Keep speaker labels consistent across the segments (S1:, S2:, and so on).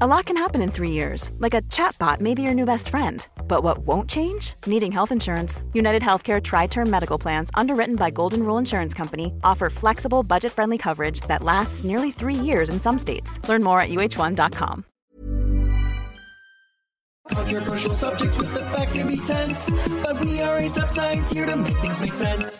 S1: A lot can happen in three years, like a chatbot may be your new best friend. But what won't change? Needing health insurance. United Healthcare Tri Term Medical Plans, underwritten by Golden Rule Insurance Company, offer flexible, budget friendly coverage that lasts nearly three years in some states. Learn more at uhone.com.
S2: Controversial subjects with the facts can be tense, but we are ASAP Science here to make things make sense.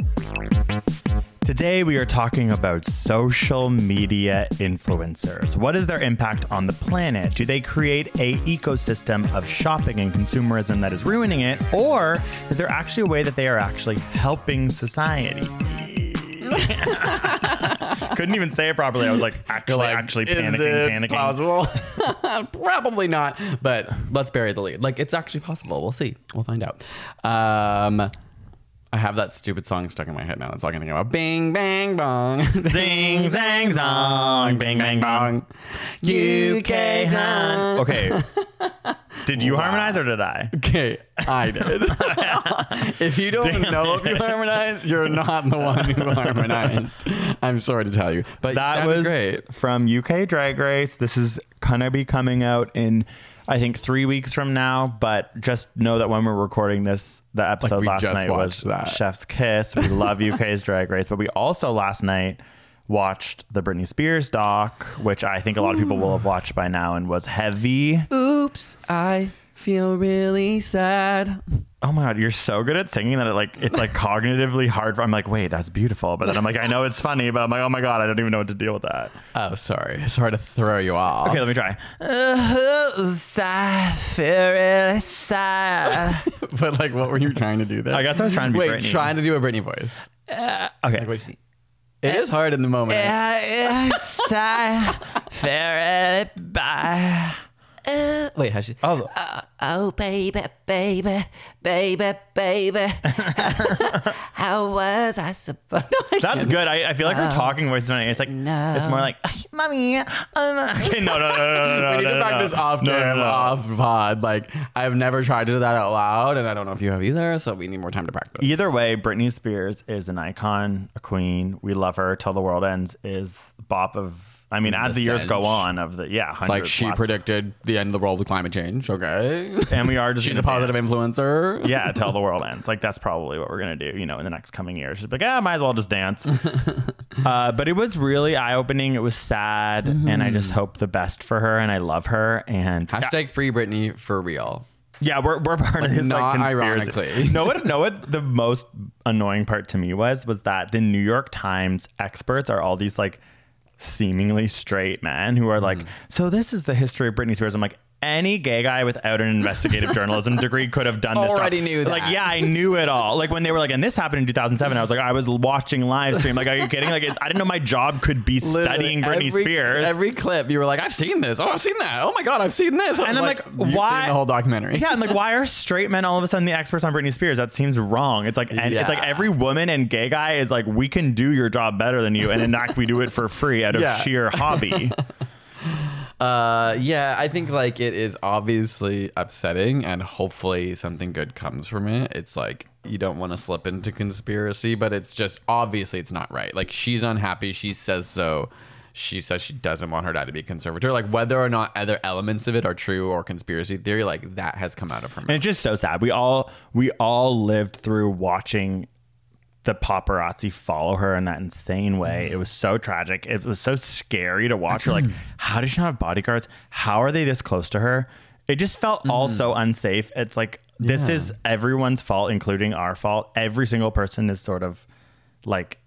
S3: Today, we are talking about social media influencers. What is their impact on the planet? Do they create a ecosystem of shopping and consumerism that is ruining it, or is there actually a way that they are actually helping society? Couldn't even say it properly. I was like, actually,
S4: Like,
S3: actually
S4: is
S3: panicking,
S4: it
S3: panicking.
S4: Possible? Probably not. But let's bury the lead. Like it's actually possible. We'll see. We'll find out. Um, I have that stupid song stuck in my head now. That's all I can think about. Bing bang bong.
S3: Zing, zang, zong. Bing, bang, bong.
S4: UK.
S3: Okay. Did you harmonize or did I?
S4: Okay, I did. if you don't
S3: Damn
S4: know if you harmonized, you're not the one who harmonized. I'm sorry to tell you, but
S3: that was
S4: great.
S3: from UK Drag Race. This is gonna be coming out in I think three weeks from now. But just know that when we're recording this, the episode
S4: we
S3: last night was
S4: that.
S3: Chef's Kiss. We love UK's Drag Race, but we also last night watched the Britney Spears doc, which I think a lot of people will have watched by now, and was heavy.
S4: Oops, I feel really sad.
S3: Oh my god, you're so good at singing that it like it's like cognitively hard. For, I'm like, wait, that's beautiful, but then I'm like, I know it's funny, but I'm like, oh my god, I don't even know what to deal with that.
S4: Oh, sorry. Sorry to throw you off.
S3: Okay, let me try. Uh, sad, feel really sad.
S4: but like, what were you trying to do there?
S3: I guess I was trying to be
S4: Wait,
S3: Britney.
S4: trying to do a Britney voice.
S3: okay.
S4: What do you see? It is hard in the moment.
S3: Yeah, sad, feel really bad.
S4: Wait, how's she?
S3: Oh,
S2: Oh, baby, baby, baby, baby. How was I supposed to
S3: that's good. I, I feel like her talking voice is funny. It's like
S2: no.
S3: it's more like, mommy. Um, okay, no, no, no, no, no, no.
S4: we need
S3: no,
S4: to
S3: no,
S4: practice
S3: no.
S4: off
S3: No,
S4: cam,
S3: no, no.
S4: off pod. Like, I've never tried to do that out loud, and I don't know if you have either. So we need more time to practice.
S3: Either way, Britney Spears is an icon, a queen. We love her till the world ends. Is bop of. I mean, as the years go on, of the yeah,
S4: It's like she predicted the end of the world with climate change. Okay,
S3: and we are just
S4: she's a positive
S3: advance.
S4: influencer.
S3: yeah, till the world ends. Like that's probably what we're gonna do, you know, in the next coming years. Just like, ah, might as well just dance. uh, but it was really eye opening. It was sad, and I just hope the best for her, and I love her. And
S4: Hashtag free Britney for real.
S3: yeah, we're we're part of this
S4: not
S3: like conspiracy.
S4: ironically.
S3: no, what no, what the most annoying part to me was was that the New York Times experts are all these like seemingly straight men who are like,
S4: Mm.
S3: so this is the history of Britney Spears. I'm like. Any gay guy without an investigative journalism degree could have done this. job.
S4: Already knew
S3: Like, yeah, I knew it all. Like when they were like, and this happened in 2007. I was like, I was watching live stream. Like, are you kidding? Like, it's, I didn't know my job could be studying Britney
S4: every,
S3: Spears.
S4: Every clip, you were like, "I've seen this. Oh, I've seen that. Oh my god, I've seen this." I
S3: and I'm like,
S4: "You've
S3: why
S4: Seen the whole documentary?
S3: Yeah, and like, why are straight men all of a sudden the experts on Britney Spears? That seems wrong. It's like, and it's like every woman and gay guy is like, we can do your job better than you, and in fact, we do it for free out of
S4: Yeah.
S3: sheer hobby.
S4: Uh, yeah, I think like it is obviously upsetting, and hopefully something good comes from it. It's like you don't want to slip into conspiracy, but it's just obviously it's not right. Like she's unhappy. She says so. She says she doesn't want her dad to be a conservator. Like whether or not other elements of it are true or conspiracy theory, like that has come out of her mouth.
S3: And it's just so sad. We all we all lived through watching the paparazzi follow her in that insane way. It was so tragic. It was so scary to watch her. Like, mm-hmm. how does she not have bodyguards? How are they this close to her? It just felt all mm-hmm. so unsafe. It's like this is everyone's fault, including our fault. Every single person is sort of like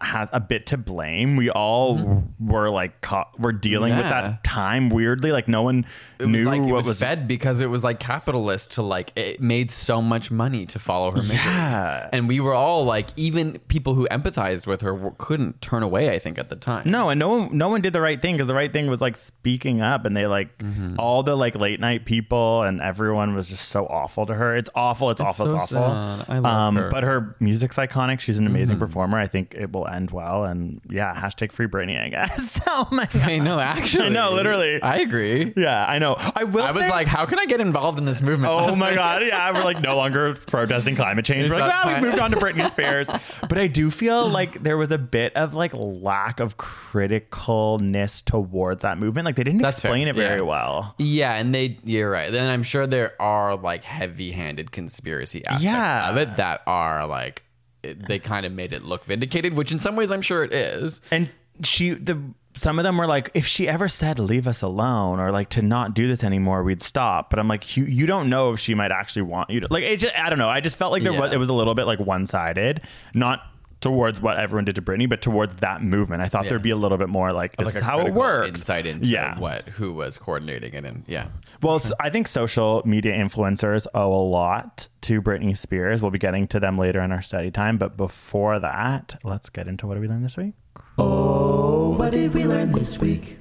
S3: has a bit to blame. We all were like caught, we're dealing with
S4: Mm-hmm.
S3: That time weirdly. Like no one
S4: It
S3: knew
S4: was like it
S3: what
S4: was,
S3: was
S4: fed because it was like capitalist to like it made so much money to follow her mission.
S3: Yeah.
S4: and we were all like, even people who empathized with her couldn't turn away. I think at the time.
S3: No, and no one, no one did the right thing because the right thing was like speaking up, and they like
S4: Mm-hmm.
S3: all the like late night people and everyone was just so awful to her. It's awful. It's, awful.
S4: so
S3: it's awful.
S4: sad. I love her. Mm-hmm.
S3: But her music's iconic. She's an amazing performer. I think it will end well. And yeah, hashtag free Britney. I guess. oh my god.
S4: I know. Actually,
S3: I know, literally.
S4: I agree.
S3: Yeah, I know. I will.
S4: I was
S3: say-
S4: like, how can I get involved in this movement?
S3: Oh my
S4: night?
S3: god! Yeah, we're like no longer protesting climate change. We're like, well, ah,
S4: we've
S3: moved on to Britney Spears. But I do feel like there was a bit of like lack of criticalness towards that movement. Like they didn't
S4: That's fair.
S3: explain it very
S4: Yeah.
S3: well.
S4: Yeah, and they you're right. Then I'm sure there are like heavy-handed conspiracy aspects
S3: Yeah.
S4: of it that are like it, they kind of made it look vindicated, which in some ways I'm sure it is.
S3: And she, the some of them were like, if she ever said leave us alone or like to not do this anymore, we'd stop. But I'm like, you, you don't know if she might actually want you to. Like, it just, I don't know. I just felt like there was, it was a little bit like one sided, not towards what everyone did to Britney, but towards that movement. I thought
S4: Yeah.
S3: theuld be a little bit more like this
S4: like
S3: is how it
S4: critical
S3: works.
S4: Insight into
S3: yeah.
S4: what who was coordinating it, and yeah,
S3: Well, I think social media influencers owe a lot to Britney Spears. We'll be getting to them later in our study time. But before that, let's get into what did we learn this week?
S2: Oh, what did we learn this week?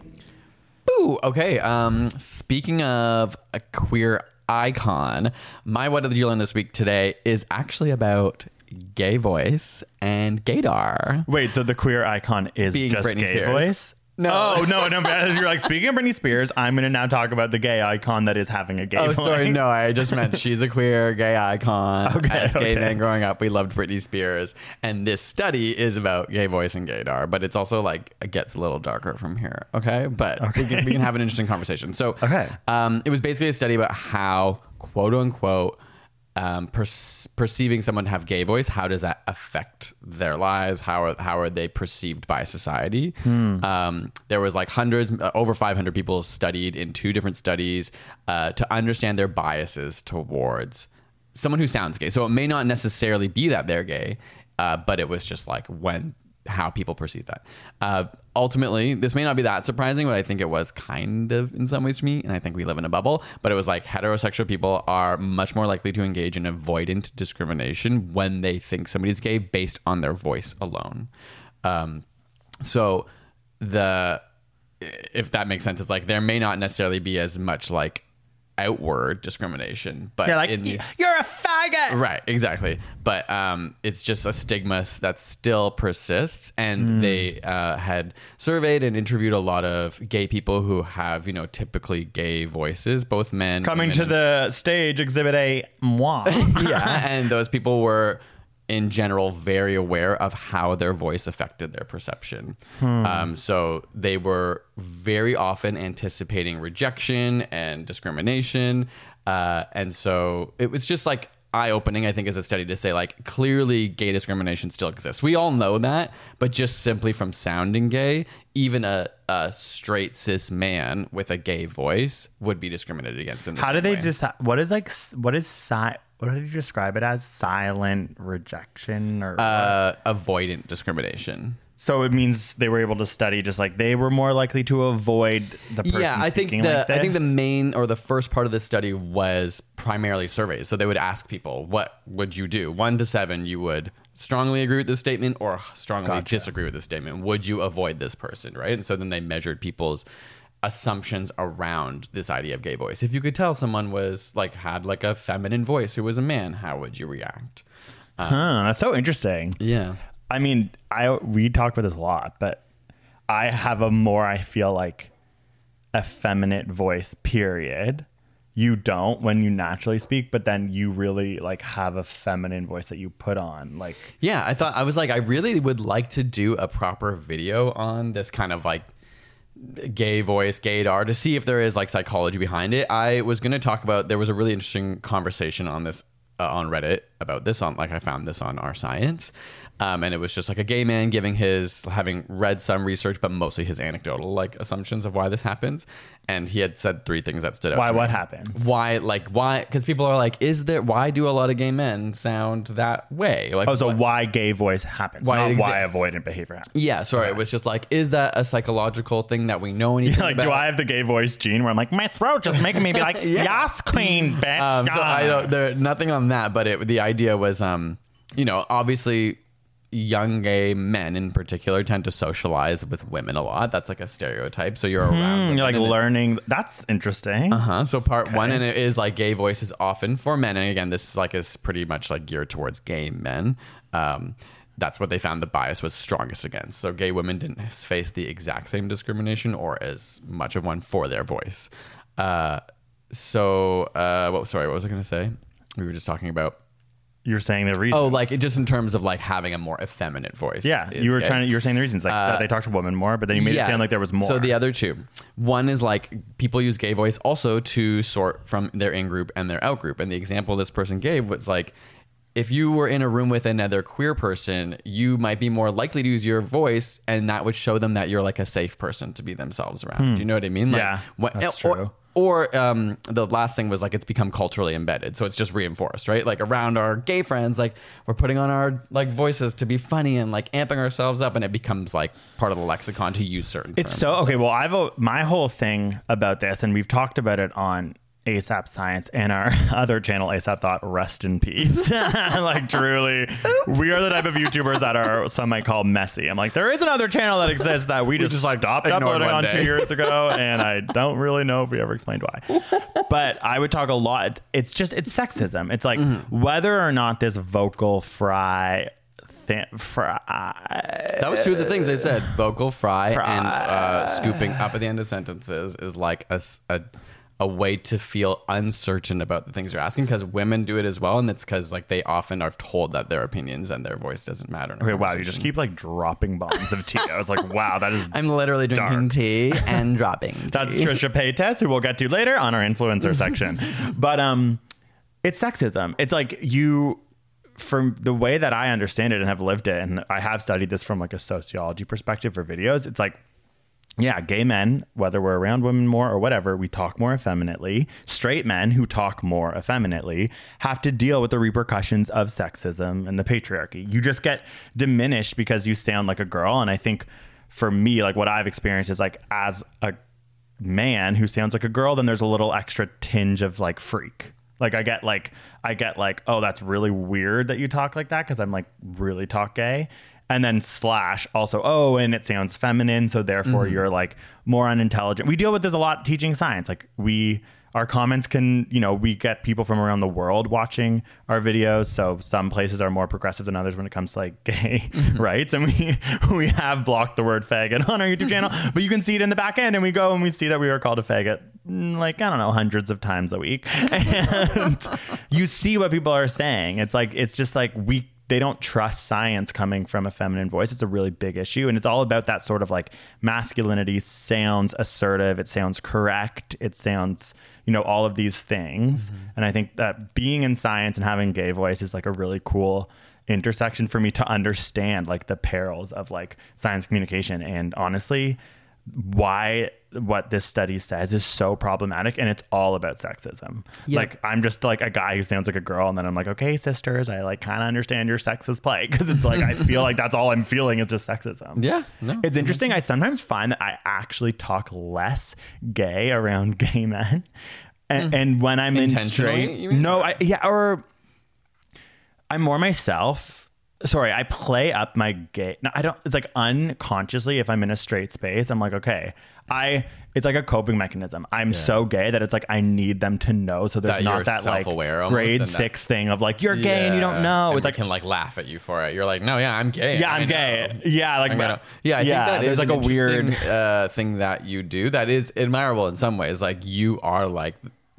S4: Ooh, okay. Um, speaking of a queer icon, my what did you learn this week today is actually about gay voice and gaydar.
S3: Wait, so the queer icon is
S4: Being
S3: just
S4: Britney
S3: gay
S4: Spears.
S3: voice?
S4: No.
S3: Oh, no, no. As you're like, speaking of Britney Spears, I'm going to now talk about the gay icon that is having a gay.
S4: Oh,
S3: voice.
S4: sorry. No, I just meant she's a queer gay icon.
S3: Okay,
S4: As gay
S3: okay.
S4: men growing up, we loved Britney Spears, and this study is about gay voice and gaydar. But it's also like it gets a little darker from here. Okay, but We, can, we can have an interesting conversation. So,
S3: Okay.
S4: um, it was basically a study about how quote unquote. Um, per- perceiving someone have gay voice, how does that affect their lives? How are how are they perceived by society? Um, there was like hundreds, uh, over 500 people studied in two different studies uh, to understand their biases towards someone who sounds gay. So it may not necessarily be that they're gay, uh, but it was just like when how people perceive that. Uh, ultimately, this may not be that surprising, but I think it was kind of in some ways to me, and I think we live in a bubble. But it was like heterosexual people are much more likely to engage in avoidant discrimination when they think somebody's gay based on their voice alone. Um, so the if that makes sense, it's like there may not necessarily be as much like outward discrimination, but
S3: You're like,
S4: in the-
S3: you're a faggot.
S4: Right, exactly. But um, it's just a stigma that still persists. And they uh, had surveyed and interviewed a lot of gay people who have, you know, typically gay voices, both men
S3: Coming to the stage, exhibit A, moi.
S4: yeah, and those people were in general very aware of how their voice affected their perception. Um, so they were very often anticipating rejection and discrimination, uh, and so it was just like eye opening. I think as a study to say like clearly gay discrimination still exists. We all know that, but just simply from sounding gay, even a, a straight cis man with a gay voice would be discriminated against.
S3: How do they
S4: way.
S3: just, what is like, what is si- what did you describe it as? Silent rejection or?
S4: uh, avoidant discrimination?
S3: so it means they were able to study just like they were more likely to avoid the person
S4: yeah i think the
S3: like
S4: i think the main or the first part of the study was primarily surveys so they would ask people what would you do one to seven you would strongly agree with this statement or strongly disagree with this statement would you avoid this person right and so then they measured people's assumptions around this idea of gay voice if you could tell someone was like had like a feminine voice who was a man how would you react uh,
S3: Huh, that's so interesting.
S4: yeah
S3: I mean, I we talk about this a lot, but I have a more I feel like effeminate voice. Period. You don't when you naturally speak, but then you really like have a feminine voice that you put on. Like,
S4: Yeah, I thought I was like, I really would like to do a proper video on this kind of like gay voice, gaydar, to see if there is like psychology behind it. I was going to talk about. There was a really interesting conversation on this uh, on Reddit about this on like I found this on r/science. Um, and it was just like a gay man giving his having read some research, but mostly his anecdotal like assumptions of why this happens. And he had said three things that stood out.
S3: Why? What happens?
S4: Why? Like why? Because people are like, is there? Why do a lot of gay men sound that way? Like,
S3: Oh, so
S4: what-
S3: why gay voice happens?
S4: Why
S3: not why avoidant behavior happens.
S4: Yeah, sorry. It was just like, is that a psychological thing that we know anything
S3: like,
S4: about?
S3: do I have the gay voice gene where I'm like, my throat just making me be like, yes, queen, bitch.
S4: Um, so I
S3: Ah."
S4: don't. There nothing on that, but it, the idea was, um, you know, obviously, young gay men in particular tend to socialize with women a lot. That's like a stereotype. So you're around.
S3: Mm,
S4: women
S3: You're like learning. That's interesting.
S4: Uh-huh. So part one, and it is like gay voices often for men. And again, this is like is pretty much like geared towards gay men. Um, that's what they found the bias was strongest against. So gay women didn't face the exact same discrimination or as much of one for their voice. Uh, so uh, what? Sorry, what was I going to say? We were just talking about.
S3: You're saying the reason.
S4: Oh, like it just in terms of like having a more effeminate voice.
S3: yeah. You were
S4: gay.
S3: trying. to You were saying the reasons like that they uh, talk to women more, but then you made it sound like there was more.
S4: So the other two, one is like people use gay voice also to sort from their in group and their out group. And the example this person gave was like, if you were in a room with another queer person, you might be more likely to use your voice, and that would show them that you're like a safe person to be themselves around. Hmm. Do you know what I mean? Like,
S3: Yeah,
S4: what-
S3: that's
S4: or,
S3: true.
S4: Or um, the last thing was like it's become culturally embedded, so it's just reinforced, right? Like around our gay friends, like we're putting on our like voices to be funny and like amping ourselves up, and it becomes like part of the lexicon to use certain.
S3: It's so okay. Well, I've a, my whole thing about this, and we've talked about it on ASAP Science and our other channel, ASAP Thought. Rest in peace. like truly, we are the type of YouTubers that are some might call messy. I'm like, there is another channel that exists that we just,
S4: just
S3: stopped uploading on two years ago, and I don't really know if we ever explained why. But I would talk a lot. It's, it's just it's sexism. It's like
S4: Mm-hmm.
S3: whether or not this vocal fry. Fry
S4: That was two of the things they said. Vocal fry, and uh, scooping up at the end of sentences is like a, a, a way to feel uncertain about the things you're asking because women do it as well. And it's because like they often are told that their opinions and their voice doesn't matter.
S3: Okay, wow, you just keep like dropping bombs of tea. I was like, wow, that is
S4: I'm literally drinking
S3: Dark.
S4: tea and dropping.
S3: that's. Trisha Paytas, who we'll get to later on our influencer section. But um, it's sexism. It's like you, from the way that I understand it and have lived it, and I have studied this from like a sociology perspective for videos. It's like yeah, gay men, whether we're around women more or whatever, we talk more effeminately. Straight men who talk more effeminately have to deal with the repercussions of sexism and the patriarchy. You just get diminished because you sound like a girl. And I think for me, like what I've experienced is like as a man who sounds like a girl, then there's a little extra tinge of like freak. Like I get like I get like, oh, that's really weird that you talk like that because I'm like really talk gay. And then slash also, oh, and it sounds feminine, so therefore you're like more unintelligent. We deal with this a lot teaching science. Like we our comments can, you know, we get people from around the world watching our videos. So some places are more progressive than others when it comes to like gay rights. And we we have blocked the word faggot on our YouTube channel, but you can see it in the back end and we go and we see that we are called a faggot mm, like I don't know hundreds of times a week. And you see what people are saying. It's like it's just like we they don't trust science coming from a feminine voice. It's a really big issue. And it's all about that sort of like masculinity sounds assertive, it sounds correct, it sounds, you know, all of these things. Mm-hmm. And I think that being in science and having gay voice is like a really cool intersection for me to understand like the perils of like science communication. And honestly, why what this study says is so problematic and it's all about sexism. Like I'm just like a guy who sounds like a girl and then I'm like, okay, sisters, I like kind of understand your sexist play because it's like I feel like that's all I'm feeling is just sexism.
S4: Yeah, no,
S3: It's interesting. I sometimes find that I actually talk less gay around gay men. And, and when I'm in straight, no, I, yeah, or I'm more myself. Sorry, I play up my gay. No, I don't. It's like unconsciously, if I'm in a straight space, I'm like, okay, I. It's like a coping mechanism. I'm so gay that it's like I need them to know. So there's
S4: That
S3: not that like
S4: almost
S3: grade
S4: and that-
S3: six thing of like you're gay and you don't know.
S4: And
S3: It's like
S4: can like laugh at you for it. You're like, no, yeah, I'm gay.
S3: yeah,
S4: I
S3: I'm
S4: know.
S3: gay. Yeah, like
S4: gonna- yeah, think that
S3: there's
S4: is
S3: like a weird.
S4: uh, thing that you do that is admirable in some ways. Like you are like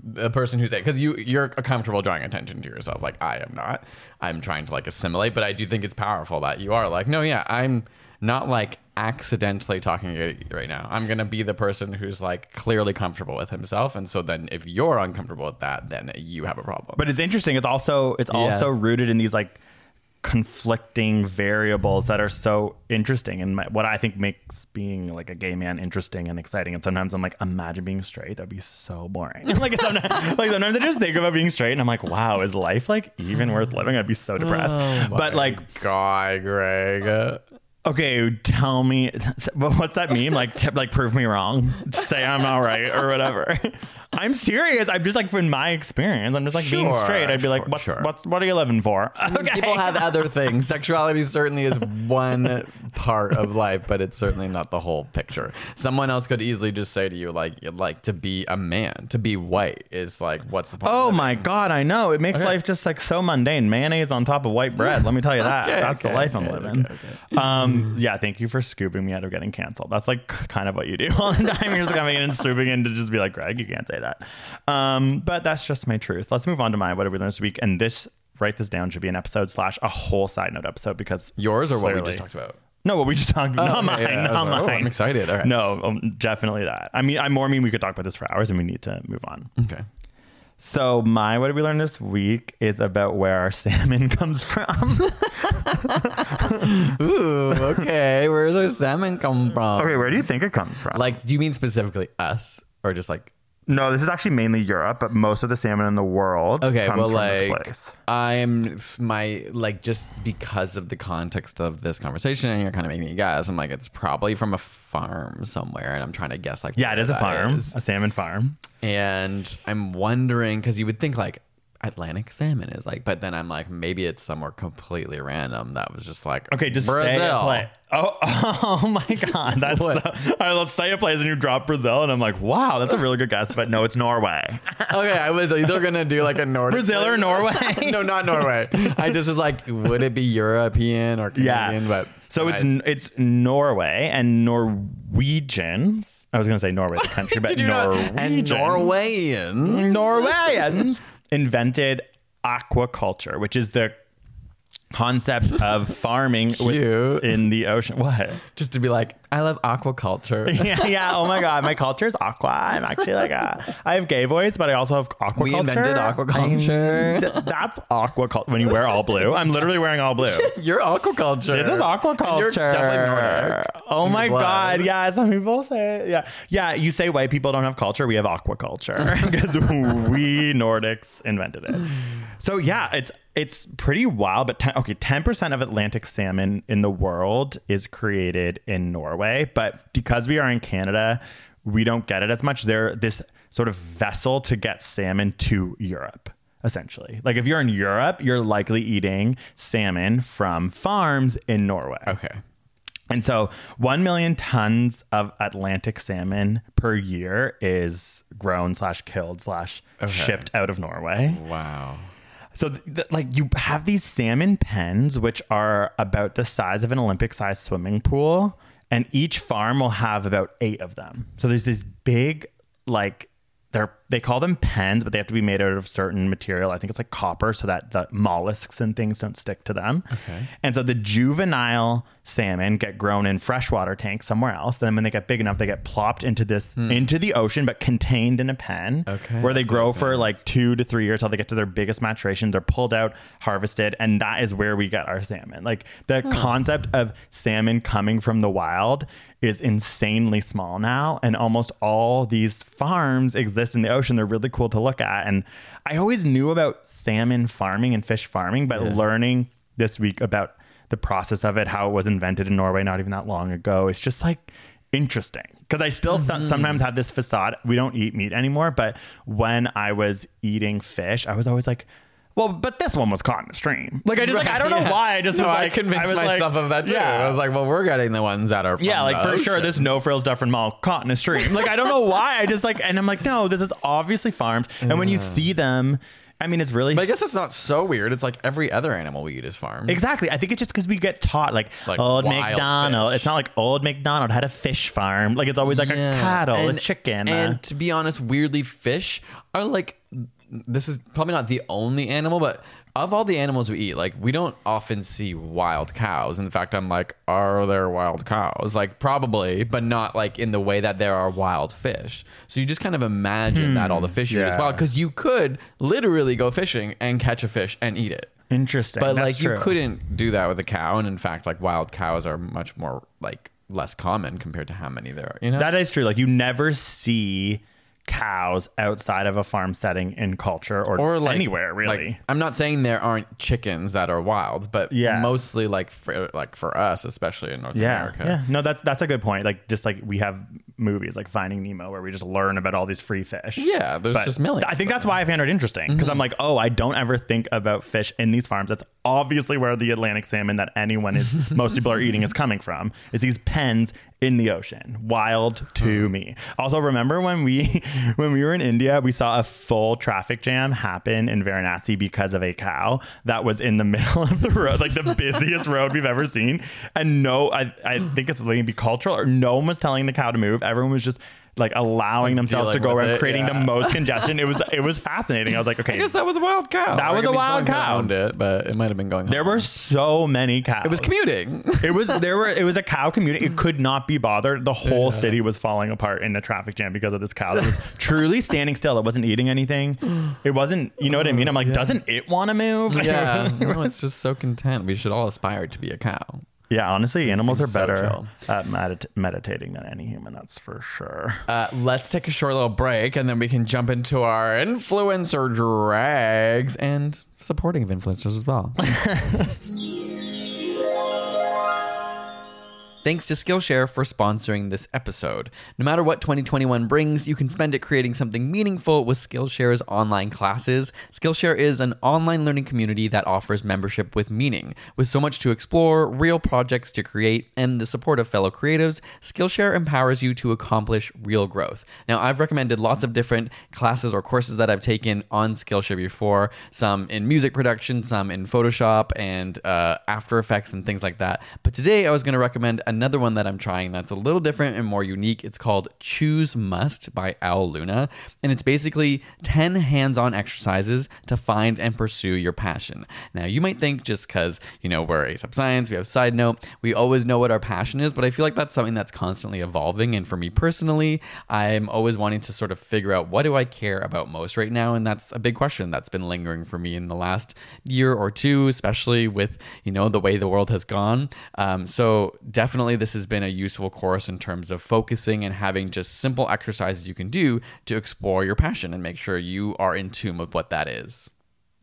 S4: the person who's because you you're comfortable drawing attention to yourself. Like I am not. I'm trying to like assimilate, but I do think it's powerful that you are like, no, yeah, I'm not like accidentally talking to you right now. I'm gonna be the person who's like clearly comfortable with himself, and so then if you're uncomfortable with that, then you have a problem.
S3: But it's interesting. It's also it's also rooted in these like conflicting variables that are so interesting and my, what I think makes being like a gay man interesting and exciting. And sometimes I'm like, imagine being straight. That'd be so boring. like sometimes, like sometimes I just think about being straight and I'm like, wow, is life like even worth living? I'd be so oh depressed. but like,
S4: God, Greg.
S3: okay, tell me, what's that mean? Like, t- like prove me wrong. Say I'm all right or whatever. I'm serious. I'm just like from my experience. I'm just like being
S4: Sure,
S3: straight. I'd be like,
S4: sure,
S3: what's
S4: sure.
S3: what's what are you living for? Okay.
S4: People have other things. Sexuality certainly is one part of life, but it's certainly not the whole picture. Someone else could easily just say to you, like, like to be a man, to be white is like, what's the point?
S3: Oh my god, I know. It makes life just like so mundane. Mayonnaise on top of white bread. Let me tell you that.
S4: Okay,
S3: That's the
S4: okay,
S3: life I'm
S4: okay,
S3: living. Um, yeah, thank you for scooping me out of getting canceled. That's like kind of what you do all the time. You're just coming in and swooping in to just be like, Greg, you can't say that. Um, but that's just my truth. Let's move on to my what did we learn this week? And this, write this down, should be an episode slash a whole side note episode because
S4: Yours or what we just talked about?
S3: No, what we just talked about.
S4: Oh,
S3: not
S4: okay,
S3: mine.
S4: yeah,
S3: not
S4: like, oh,
S3: mine.
S4: I'm excited. All right.
S3: No, um, definitely that. I mean, I more mean we could talk about this for hours and we need to move on.
S4: Okay.
S3: So my what did we learn this week is about where our salmon comes from.
S4: Ooh, okay. Where does our salmon come from?
S3: okay, where do you think it comes from?
S4: Like, do you mean specifically us or just like
S3: no, this is actually mainly Europe, but most of the salmon in the world
S4: Okay,
S3: comes
S4: well,
S3: from this
S4: like
S3: place.
S4: I'm my like just because of the context of this conversation, and you're kind of making me guess. I'm like, it's probably from a farm somewhere, and I'm trying to guess like
S3: Yeah, it is a farm,
S4: is.
S3: a salmon farm.
S4: and I'm wondering because you would think like Atlantic salmon is like, but then I'm like, maybe it's somewhere completely random that was just like,
S3: Okay, just
S4: Brazil.
S3: say. Oh, oh my God, that's so. All right, let's say a place, and you drop Brazil, and I'm like, wow, that's a really good guess, but no, it's Norway.
S4: Okay, I was either gonna do like a Nordic
S3: Brazil or Norway?
S4: no, not Norway. I just was like, would it be European or Canadian?
S3: Yeah,
S4: But
S3: so it's
S4: I-
S3: it's Norway and Norwegians. I was gonna say Norway, the country, but
S4: Did you know-
S3: Norwegians.
S4: and Norwegians.
S3: Norwegians invented aquaculture, which is the concept of farming with- in the ocean. What?
S4: just to be like, I love aquaculture.
S3: yeah, yeah. Oh my god, my culture is aqua. I'm actually like a. I have gay voice, but I also have aquaculture.
S4: We invented aquaculture.
S3: Th- that's aquaculture. When you wear all blue, I'm literally wearing all blue.
S4: You're aquaculture.
S3: This is aquaculture.
S4: And You're definitely Nordic.
S3: Oh my
S4: blood.
S3: god! Yeah, some people say it. Yeah, yeah. You say white people don't have culture. We have aquaculture because we Nordics invented it. So yeah, it's it's pretty wild. But 10, okay, ten percent of Atlantic salmon in the world is created in Norway, but because we are in Canada, we don't get it as much. They're this sort of vessel to get salmon to Europe essentially. Like if you're in Europe, you're likely eating salmon from farms in Norway.
S4: Okay.
S3: And so 1 million tons of Atlantic salmon per year is grown slash killed slash shipped out of Norway.
S4: Wow.
S3: So th- th- like you have these salmon pens, which are about the size of an Olympic sized swimming pool. And each farm will have about eight of them. So there's this big, like, they're, they call them pens, but they have to be made out of certain material. I think it's like copper so that the mollusks and things don't stick to them. Okay. And so the juvenile salmon get grown in freshwater tanks somewhere else. Then when they get big enough, they get plopped into this, into the ocean, but contained in a pen
S4: Okay,
S3: where they grow for
S4: it
S3: like two to three years till they get to their biggest maturation. They're pulled out, harvested, and that is where we get our salmon. Like the concept of salmon coming from the wild is insanely small now, and almost all these farms exist in the ocean. They're really cool to look at, and I always knew about salmon farming and fish farming, but learning this week about the process of it, how it was invented in Norway not even that long ago, it's just like interesting because I still th- mm-hmm. sometimes have this facade. We don't eat meat anymore, but when I was eating fish, I was always like, well, but this one was caught in a stream. Like I just like I don't know why. I just
S4: no,
S3: was
S4: I
S3: like
S4: convinced
S3: was like-
S4: myself of that too.
S3: Yeah.
S4: I was like, well, we're getting the ones that are from
S3: yeah, like for sure, this no frills Dufferin Mall caught in a stream. Like I don't know why. I just like, and I'm like, no, this is obviously farmed. And when you see them, I mean, it's really.
S4: But I guess it's not so weird. It's like every other animal we eat is farmed.
S3: Exactly. I think it's just because we get taught like,
S4: Like
S3: old McDonald.
S4: fish.
S3: It's not like old McDonald had a fish farm. Like it's always like a
S4: Yeah.
S3: cattle, a
S4: And-
S3: chicken. uh,
S4: And to be honest, weirdly, fish are like this is probably not the only animal, but of all the animals we eat, like we don't often see wild cows. In fact, I'm like, are there wild cows? Like probably, but not like in the way that there are wild fish. So you just kind of imagine that all the fish you eat as
S3: Hmm.
S4: well, because you could literally go fishing and catch a fish and eat it.
S3: Interesting.
S4: But
S3: That's
S4: like you couldn't do that with a cow, and in fact, like wild cows are much more like less common compared to how many there are. You know,
S3: That is true. Like you never see cows outside of a farm setting in culture or,
S4: or like
S3: anywhere really.
S4: like, I'm not saying there aren't chickens that are wild, but
S3: Yeah.
S4: mostly like for like for us, especially in North
S3: yeah,
S4: America.
S3: yeah. No, that's that's a good point. Like just like we have movies like Finding Nemo where we just learn about all these free fish.
S4: Yeah, there's
S3: But
S4: just millions
S3: I think that's why I found it interesting because I'm mm-hmm. like, oh, I don't ever think about fish in these farms. That's obviously where the Atlantic salmon that anyone is most people are eating is coming from. Is these pens in the ocean, wild to me. Also, remember when we when we were in India, we saw a full traffic jam happen in Varanasi because of a cow that was in the middle of the road, like the busiest road we've ever seen. And no, I I think it's maybe cultural, or no one was telling the cow to move. Everyone was just like allowing themselves to go around
S4: it,
S3: creating
S4: yeah.
S3: the most congestion. It was it was fascinating. I was like, okay,
S4: I guess that was a wild cow.
S3: That was a wild
S4: someone
S3: cow.
S4: owned it, but it might have been going.
S3: there
S4: home.
S3: were so many cows.
S4: It was commuting.
S3: It was there were it was a cow community. It could not be bothered. The whole city was falling apart in a traffic jam because of this cow that was truly standing still. It wasn't eating anything. It wasn't. You know what I mean? I'm like, doesn't it want to move?
S4: yeah, no, it's just so content. We should all aspire to be a cow.
S3: Yeah. Honestly, animals are
S4: seems so
S3: better at medit- meditating than any human. That's for sure.
S4: Uh, let's take a short little break, and then we can jump into our influencer drags and supporting of influencers as well. Thanks to Skillshare for sponsoring this episode. No matter what 2021 brings, you can spend it creating something meaningful with Skillshare's online classes. Skillshare is an online learning community that offers membership with meaning. With so much to explore, real projects to create, and the support of fellow creatives, Skillshare empowers you to accomplish real growth. Now, I've recommended lots of different classes or courses that I've taken on Skillshare before, some in music production, some in Photoshop and uh, After Effects and things like that. But today I was going to recommend another one that I'm trying that's a little different and more unique. It's called Choose Must by Owl Luna. And it's basically 10 hands on exercises to find and pursue your passion. Now, you might think just because, you know, we're ASAP Science, we have Side Note, we always know what our passion is, but I feel like that's something that's constantly evolving. And for me personally, I'm always wanting to sort of figure out what do I care about most right now. And that's a big question that's been lingering for me in the last year or two, especially with, you know, the way the world has gone. Um, so definitely this has been a useful course in terms of focusing and having just simple exercises you can do to explore your passion and make sure you are in tune with what that is.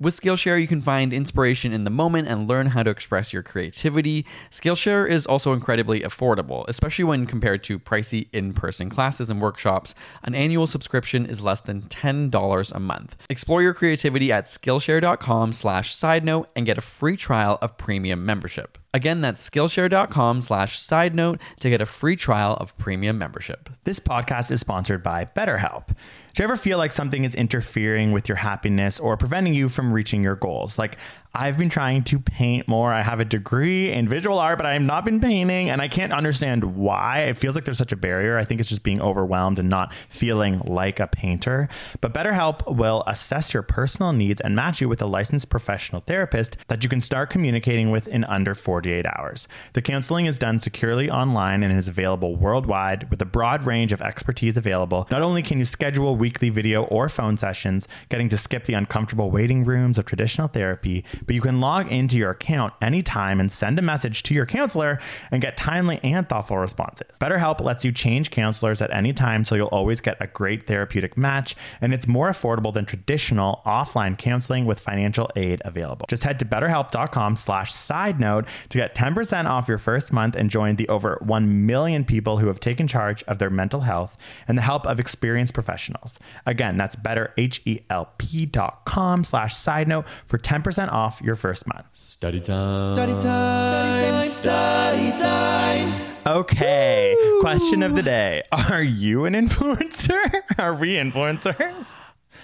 S4: With Skillshare, you can find inspiration in the moment and learn how to express your creativity. Skillshare is also incredibly affordable, especially when compared to pricey in person classes and workshops. An annual subscription is less than $10 a month. Explore your creativity at skillshare.com slash side note and get a free trial of premium membership. Again, that's skillshare.com slash side note to get a free trial of premium membership.
S3: This podcast is sponsored by BetterHelp. Do you ever feel like something is interfering with your happiness or preventing you from reaching your goals? Like, I've been trying to paint more. I have a degree in visual art, but I have not been painting, and I can't understand why. It feels like there's such a barrier. I think it's just being overwhelmed and not feeling like a painter. But BetterHelp will assess your personal needs and match you with a licensed professional therapist that you can start communicating with in under 48 hours. The counseling is done securely online and is available worldwide with a broad range of expertise available. Not only can you schedule weekly video or phone sessions, getting to skip the uncomfortable waiting rooms of traditional therapy, but you can log into your account anytime and send a message to your counselor and get timely and thoughtful responses. BetterHelp lets you change counselors at any time so you'll always get a great therapeutic match, and it's more affordable than traditional offline counseling with financial aid available. Just head to betterhelp.com slash side note to get 10% off your first month and join the over 1 million people who have taken charge of their mental health and the help of experienced professionals. Again, that's betterhelp.com slash side note for 10% off your first month.
S2: Study time. Study time. Study time.
S3: Okay, question of the day. Are you an influencer? Are we influencers?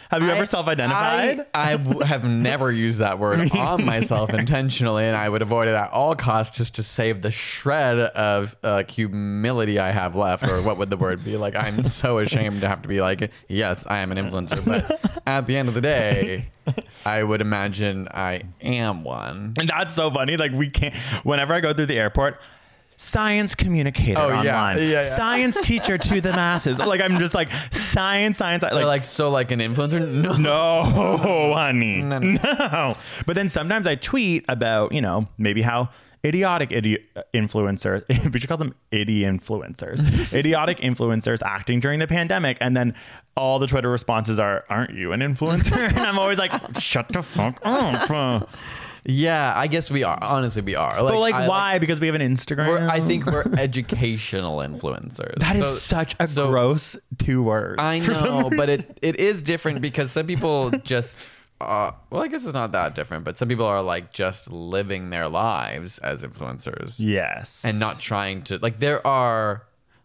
S3: Have you
S4: I-
S3: ever self-identified?
S4: I, I w- have never used that word on myself intentionally, and I would avoid it at all costs just to save the shred of uh, humility I have left, or what would the word be? Like I'm so ashamed to have to be like, yes, I am an influencer, but at the end of the day, I would imagine I am one.
S3: And that's so funny. Like we can't. Whenever I go through the airport, science communicator
S4: Oh, yeah.
S3: online,
S4: Yeah, yeah.
S3: science teacher to the masses. Like I'm just like science, science. Like,
S4: Like, like so, like an influencer? No,
S3: no, honey,
S4: No,
S3: no,
S4: no.
S3: But then sometimes I tweet about you know maybe how. Idiotic idi- influencers, we should call them idi influencers. idiotic influencers acting during the pandemic, and then all the Twitter responses are, "Aren't you an influencer?" and I'm always like, "Shut the fuck up."
S4: Yeah, I guess we are. Honestly, we are. Like,
S3: But like,
S4: I,
S3: why? because we have an Instagram.
S4: We're, I think we're educational influencers.
S3: That is
S4: So-
S3: such a
S4: so-
S3: gross two words.
S4: I know, but it, it is different because some people just. Uh, well, I guess it's not that different, but some people are like just living their lives as influencers
S3: yes,
S4: and not trying to like. There are,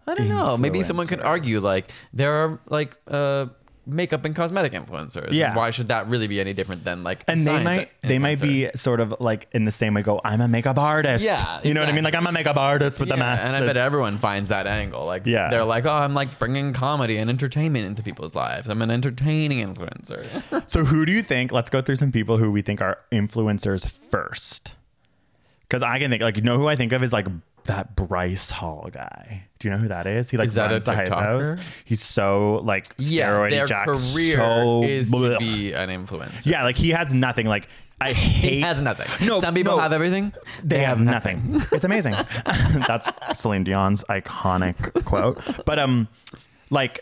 S4: I don't know. Maybe someone could argue like there are like uh makeup and cosmetic influencers.
S3: Yeah.
S4: why should that really be any different than like?
S3: and they might they might be sort of like in the same way. Go, I'm a makeup artist.
S4: Yeah,
S3: you know what I mean. Like I'm a makeup artist with the
S4: Yeah,
S3: masses.
S4: and I bet everyone finds that angle. Like,
S3: Yeah.
S4: they're like, oh, I'm like bringing comedy and entertainment into people's lives. I'm an entertaining influencer.
S3: so who do you think? Let's go through some people who we think are influencers first. Because I can think like you know who I think of is like that Bryce Hall guy. Do you know who that is? He like
S4: Is
S3: runs
S4: a
S3: the Hype? House. He's so like
S4: yeah,
S3: steroid
S4: their
S3: jack,
S4: career
S3: so
S4: is to be an influencer.
S3: yeah, like he has nothing. Like I hate
S4: He has nothing.
S3: No,
S4: some people
S3: no.
S4: have everything.
S3: They, have, nothing. it's amazing. That's Celine Dion's iconic quote. But um, like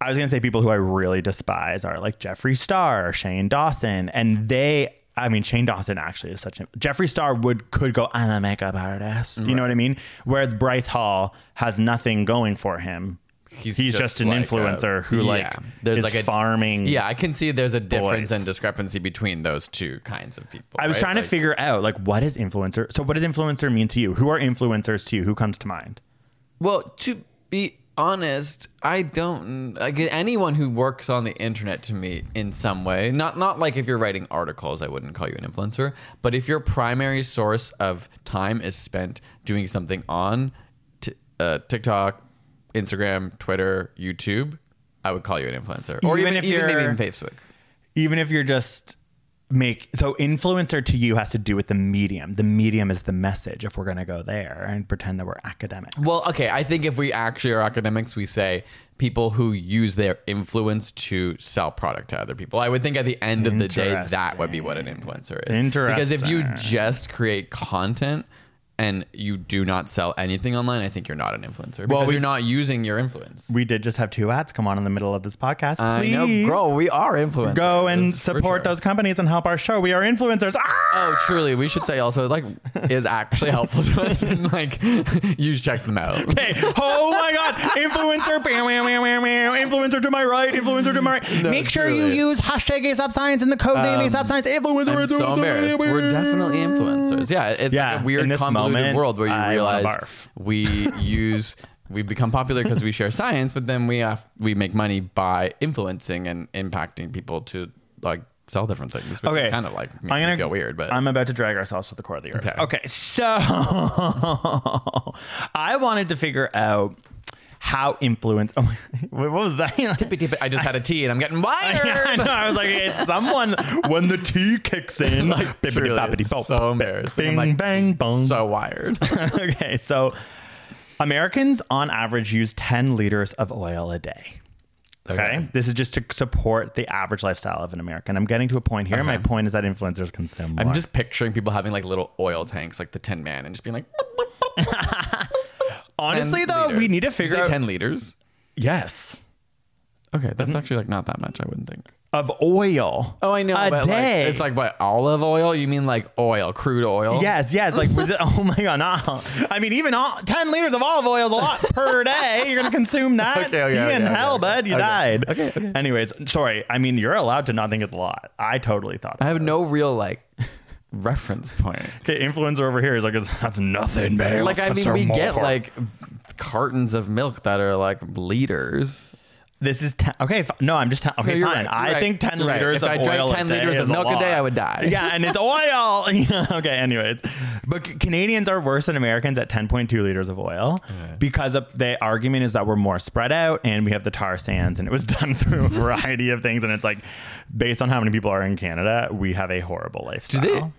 S3: I was gonna say, people who I really despise are like Jeffree Star, Shane Dawson, and they. I mean, Shane Dawson actually is such a Jeffree Star would could go. I'm a makeup artist. You know what I mean? Whereas Bryce Hall has nothing going for him. He's, just, an
S4: like a-
S3: influencer who
S4: yeah,
S3: like
S4: there's
S3: is
S4: like a
S3: farming.
S4: Yeah, I can see there's a difference and discrepancy between those two kinds of people.
S3: I was
S4: right?
S3: trying to figure out like what is influencer. So what does influencer mean to you? Who are influencers to you? Who comes to mind?
S4: Well, to be honest, I don't like anyone who works on the internet to me in some way. Not not like if you're writing articles, I wouldn't call you an influencer. But if your primary source of time is spent doing something on t- uh, TikTok, Instagram, Twitter, YouTube, I would call you an influencer. Or
S3: Even
S4: even,
S3: if
S4: even maybe
S3: you're-
S4: even Facebook.
S3: even if you're just make so influencer to you has to do with the medium the medium is the message if we're going to go there and pretend that we're academics
S4: Well, okay. I think if we actually are academics, we say people who use their influence to sell product to other people. I would think at the end of the day, that would be what an influencer is. Interesting. Because if you just create content and you do not sell anything online, I think you're not an influencer because
S3: Well, we-
S4: you're not using your influence.
S3: we did just have two ads come on in the middle of this podcast
S4: I
S3: please
S4: know, bro. We are influencers.
S3: go and support
S4: sure.
S3: those companies and help our show we are influencers ah!
S4: Oh, truly. We should say also like is actually helpful to us and like you should check them out.
S3: Okay. oh my God! Influencer, bam, bam, bam, bam, influencer to my right, influencer to my right.
S4: No,
S3: Make sure you use hashtag ASAP Science and the code name
S4: Um,
S3: ASAP Science. Influencer.
S4: I'm so embarrassed. We're definitely influencers. Yeah, it's
S3: Yeah,
S4: like a weird
S3: this
S4: convoluted
S3: moment,
S4: world where you
S3: I
S4: realize
S3: barf.
S4: we use we become popular because we share science, but then we have we make money by influencing and impacting people to like sell different things, which
S3: Okay,
S4: is kind of like makes me feel weird. But
S3: I'm about to drag ourselves to the core of the earth.
S4: Okay.
S3: Okay, so I wanted to figure out how influence. Oh, what was that?
S4: tippy tippy, I just had a tea and I'm getting wired.
S3: I know. I was like, it's someone when the tea kicks in. Like,
S4: Truly, it's so embarrassing.
S3: Bing,
S4: like,
S3: bang, bong.
S4: so wired.
S3: okay, so Americans on average use 10 liters of oil a day. Okay.
S4: Okay.
S3: This is just to support the average lifestyle of an American. I'm getting to a point here. My point is that influencers consume more.
S4: I'm just picturing people having like little oil tanks, like the Tin Man, and just being like.
S3: Honestly
S4: 10
S3: though, we need to figure out
S4: ten liters.
S3: yes
S4: Okay, that's mm-hmm. actually like not that much. I wouldn't think.
S3: of oil.
S4: Oh, I know.
S3: a day.
S4: Like, it's like what olive oil? You mean like oil, crude oil?
S3: Yes, yes. Like, it, oh my god, no. I mean, even all, ten liters of olive oil is a lot per day. You're gonna consume that.
S4: Okay, okay,
S3: See
S4: okay,
S3: in
S4: okay,
S3: hell,
S4: okay.
S3: bud. You
S4: Okay.
S3: died.
S4: Okay, okay.
S3: Anyways, sorry. I mean, you're allowed to not think it's a lot. I totally thought.
S4: I have no real like reference point.
S3: Okay, influencer over here is like, that's nothing, man.
S4: Like I mean, we get like cartons of milk that are like liters.
S3: This is ten. Okay, f- no, I'm just ten. Okay,
S4: you're
S3: fine.
S4: right,
S3: I think ten
S4: You're right.
S3: liters
S4: If
S3: of oil
S4: 10 liters of
S3: is a
S4: milk a day. I would die.
S3: Yeah, and it's oil. Okay, anyways, but C- Canadians are worse than Americans at 10.2 liters of oil because of, the argument is that we're more spread out and we have the tar sands, and it was done through a variety of things, and it's like based on how many people are in Canada, we have a horrible lifestyle.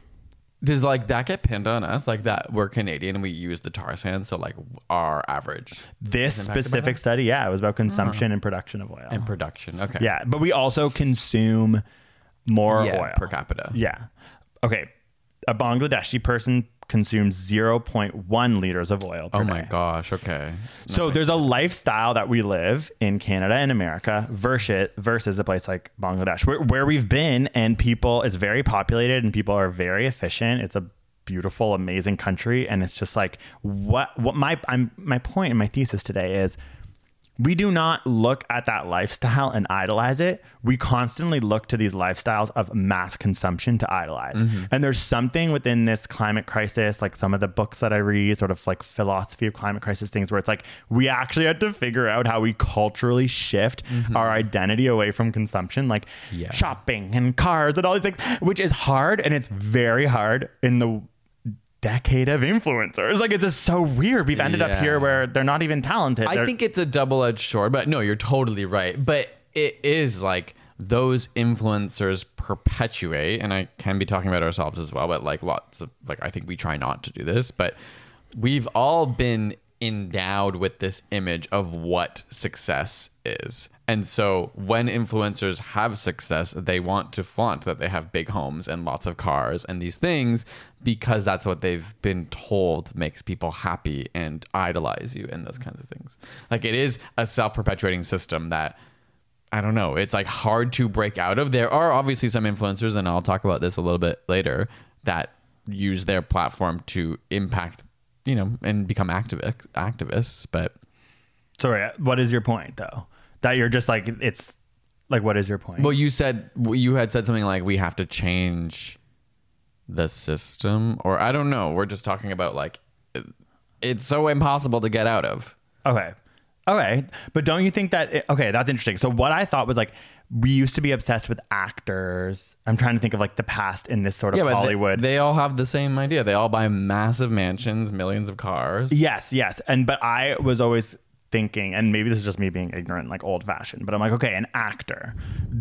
S4: Does like that get pinned on us? Like that we're Canadian and we use the tar sands, so like our average
S3: This specific study, yeah, it was about uh-huh. consumption and production of oil.
S4: and production. Okay.
S3: Yeah, but we also consume more
S4: Yeah,
S3: oil
S4: per capita.
S3: Yeah. Okay. A Bangladeshi person consumes 0.1 liters of oil per
S4: Oh my
S3: day.
S4: gosh. Okay.
S3: So there's a lifestyle that we live in Canada and America versus versus a place like Bangladesh, where, where we've been, and people it's very populated and people are very efficient. It's a beautiful, amazing country, and it's just like what what my I'm my point in my thesis today is we do not look at that lifestyle and idolize it. We constantly look to these lifestyles of mass consumption to idolize. Mm-hmm. And there's something within this climate crisis, like some of the books that I read, sort of like philosophy of climate crisis things, where it's like we actually had to figure out how we culturally shift mm-hmm. our identity away from consumption, like
S4: Yeah.
S3: shopping and cars and all these things, which is hard. And it's very hard in the decade of influencers. Like it's just so weird. We've ended up here where they're not even talented.
S4: I
S3: They're-
S4: think it's a double edged sword, but no, you're totally right. But it is like those influencers perpetuate, and I can be talking about ourselves as well, but like lots of, like, I think we try not to do this, but we've all been endowed with this image of what success is. And so when influencers have success, they want to flaunt that they have big homes and lots of cars and these things because that's what they've been told makes people happy and idolize you and those kinds of things. Like it is a self perpetuating system that I don't know. It's like hard to break out of. There are obviously some influencers, and I'll talk about this a little bit later, that use their platform to impact, you know, and become activists. Activists, but
S3: Sorry, what is your point though? That you're just like it's like what is your point?
S4: well, you said you had said something like we have to change the system, or I don't know. We're just talking about like it's so impossible to get out of.
S3: okay, okay, but don't you think that? It, okay, that's interesting. So what I thought was like we used to be obsessed with actors. I'm trying to think of like the past in this sort of
S4: Yeah, but they-
S3: Hollywood.
S4: They, all have the same idea. They all buy massive mansions, millions of cars.
S3: Yes, yes. And but I was always thinking, and maybe this is just me being ignorant, like old fashioned, but I'm like, okay, an actor.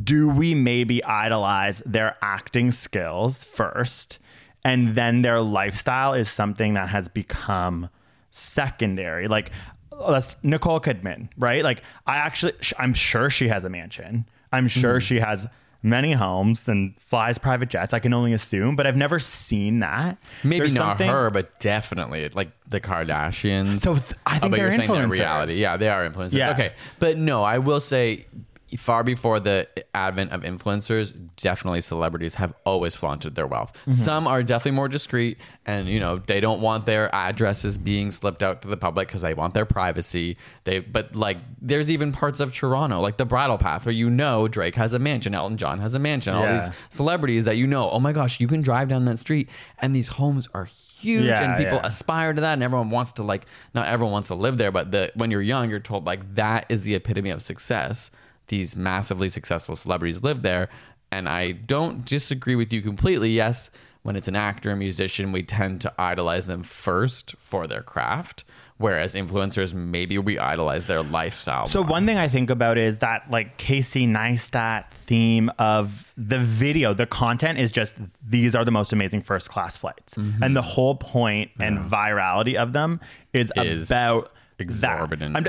S3: Do we maybe idolize their acting skills first? And then their lifestyle is something that has become secondary. Like that's Nicole Kidman, right? Like I actually I'm sure she has a mansion. I'm sure
S4: Mm-hmm.
S3: she has many homes and flies private jets. I can only assume, but I've never seen that.
S4: Maybe
S3: There's
S4: not
S3: something-
S4: her, but definitely like the Kardashians.
S3: So th- I
S4: Oh,
S3: think
S4: but
S3: they're
S4: you're saying
S3: influencers.
S4: reality. Yeah, they are influencers.
S3: Yeah.
S4: Okay, but no, I will say, far before the advent of influencers, definitely celebrities have always flaunted their wealth.
S3: Mm-hmm.
S4: Some are definitely more discreet, and you know they don't want their addresses being slipped out to the public because they want their privacy. They, but like, there's even parts of Toronto, like the Bridle Path, where you know Drake has a mansion, Elton John has a mansion, all these celebrities that you know. Oh my gosh, you can drive down that street, and these homes are huge,
S3: Yeah,
S4: and people
S3: yeah.
S4: aspire to that and everyone wants to like not everyone wants to live there but the when you're young you're told like that is the epitome of success these massively successful celebrities live there and i don't disagree with you completely yes when it's an actor a musician we tend to idolize them first for their craft whereas influencers maybe we idolize their lifestyle
S3: So
S4: more.
S3: one thing I think about is that like Casey Neistat theme of the video, the content is just these are the most amazing first class flights,
S4: Mm-hmm.
S3: and the whole point and virality of them is,
S4: Is
S3: about
S4: exorbitant.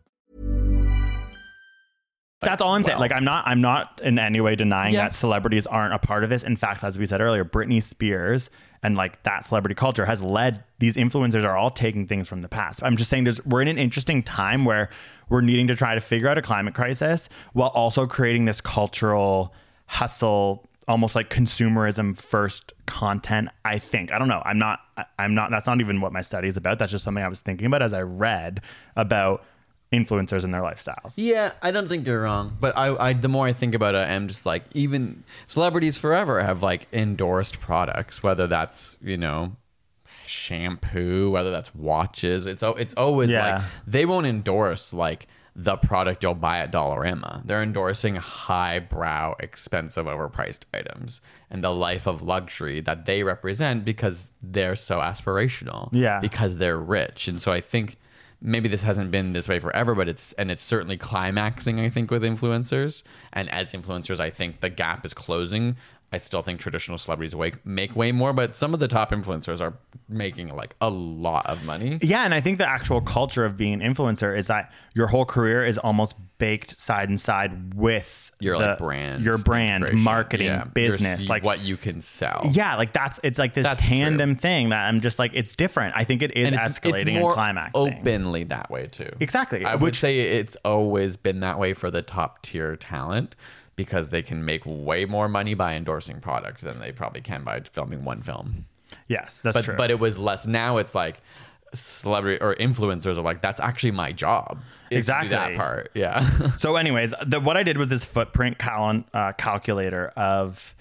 S3: That's all I'm saying. Like I'm not I'm not in any way denying
S4: Yeah.
S3: that celebrities aren't a part of this. In fact, as we said earlier, Britney Spears and like that celebrity culture has led these influencers are all taking things from the past. I'm just saying there's we're in an interesting time where we're needing to try to figure out a climate crisis while also creating this cultural hustle almost like consumerism first content i think i don't know i'm not i'm not that's not even what my study is about that's just something i was thinking about as i read about influencers and their lifestyles
S4: Yeah, I don't think you're wrong. But I, I the more I think about it, I'm just like even celebrities forever have like endorsed products, whether that's you know shampoo, whether that's watches. It's it's always
S3: Yeah.
S4: like they won't endorse like the product you'll buy at Dollarama. They're endorsing highbrow, expensive, overpriced items and the life of luxury that they represent because they're so aspirational.
S3: Yeah.
S4: Because they're rich. And so I think maybe this hasn't been this way forever, but it's and it's certainly climaxing, I think, with influencers. And as influencers, I think the gap is closing. I still think traditional celebrities make way more, but some of the top influencers are making like a lot of money.
S3: Yeah, and I think the actual culture of being an influencer is that your whole career is almost baked side and side with
S4: Your
S3: the-
S4: like brand,
S3: your brand, marketing,
S4: Yeah.
S3: Business,
S4: s-
S3: like
S4: what you can sell.
S3: Yeah, like that's it's like this
S4: That's
S3: tandem thing that I'm just like it's different. I think it is
S4: and it's,
S3: escalating
S4: it's
S3: and climaxing.
S4: openly that way too.
S3: Exactly,
S4: I would say it's always been that way for the top tier talent because they can make way more money by endorsing product than they probably can by filming one film.
S3: Yes, that's
S4: but
S3: true.
S4: but it was less. Now it's like celebrity or influencers are like that's actually my job. is to do
S3: Exactly.
S4: that part. Yeah.
S3: so, anyways, the, what I did was this footprint cal- uh, calculator of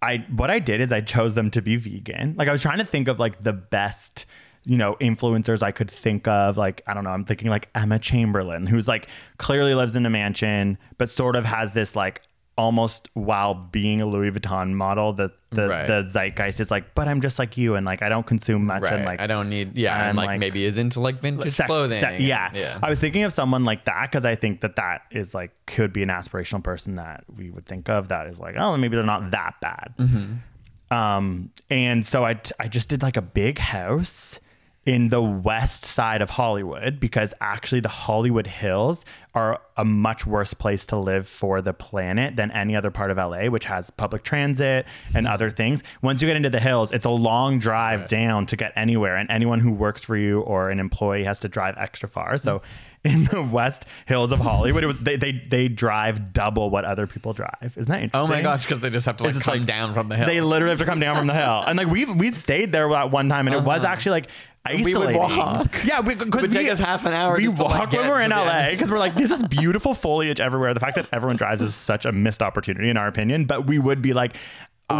S3: I. What I did is I chose them to be vegan. Like I was trying to think of like the best. You know, influencers I could think of, like, I don't know, I'm thinking like Emma Chamberlain, who's like clearly lives in a mansion, but sort of has this like almost while being a Louis Vuitton model, the the,
S4: Right.
S3: the zeitgeist is like, but I'm just like you and like I don't consume much
S4: right.
S3: and like
S4: I don't need. Yeah.
S3: I'm
S4: And like, maybe is into like vintage
S3: sec-
S4: clothing.
S3: sec-
S4: and-
S3: yeah.
S4: Yeah.
S3: I was thinking of someone like that because I think that that is like could be an aspirational person that we would think of that is like, oh, maybe they're not that bad.
S4: Mm-hmm.
S3: Um, and so I, t- I just did like a big house in the west side of Hollywood because actually the Hollywood Hills are a much worse place to live for the planet than any other part of LA, which has public transit and other things. Once you get into the hills, it's a long drive down to get anywhere, and anyone who works for you or an employee has to drive extra far. So hmm. in the West Hills of Hollywood, it was they they, they drive double what other people drive. Isn't that interesting?
S4: Oh my gosh, because they just have to like come
S3: like,
S4: down from the hill.
S3: They literally have to come down from the hill. And like we've we stayed there at one time and it was uh-huh. actually like
S4: We would walk.
S3: Yeah, because
S4: It would take us half an hour
S3: We
S4: just to, like,
S3: walk when we're in LA because we're like, this is beautiful foliage everywhere. The fact that everyone drives is such a missed opportunity in our opinion. But we would be like,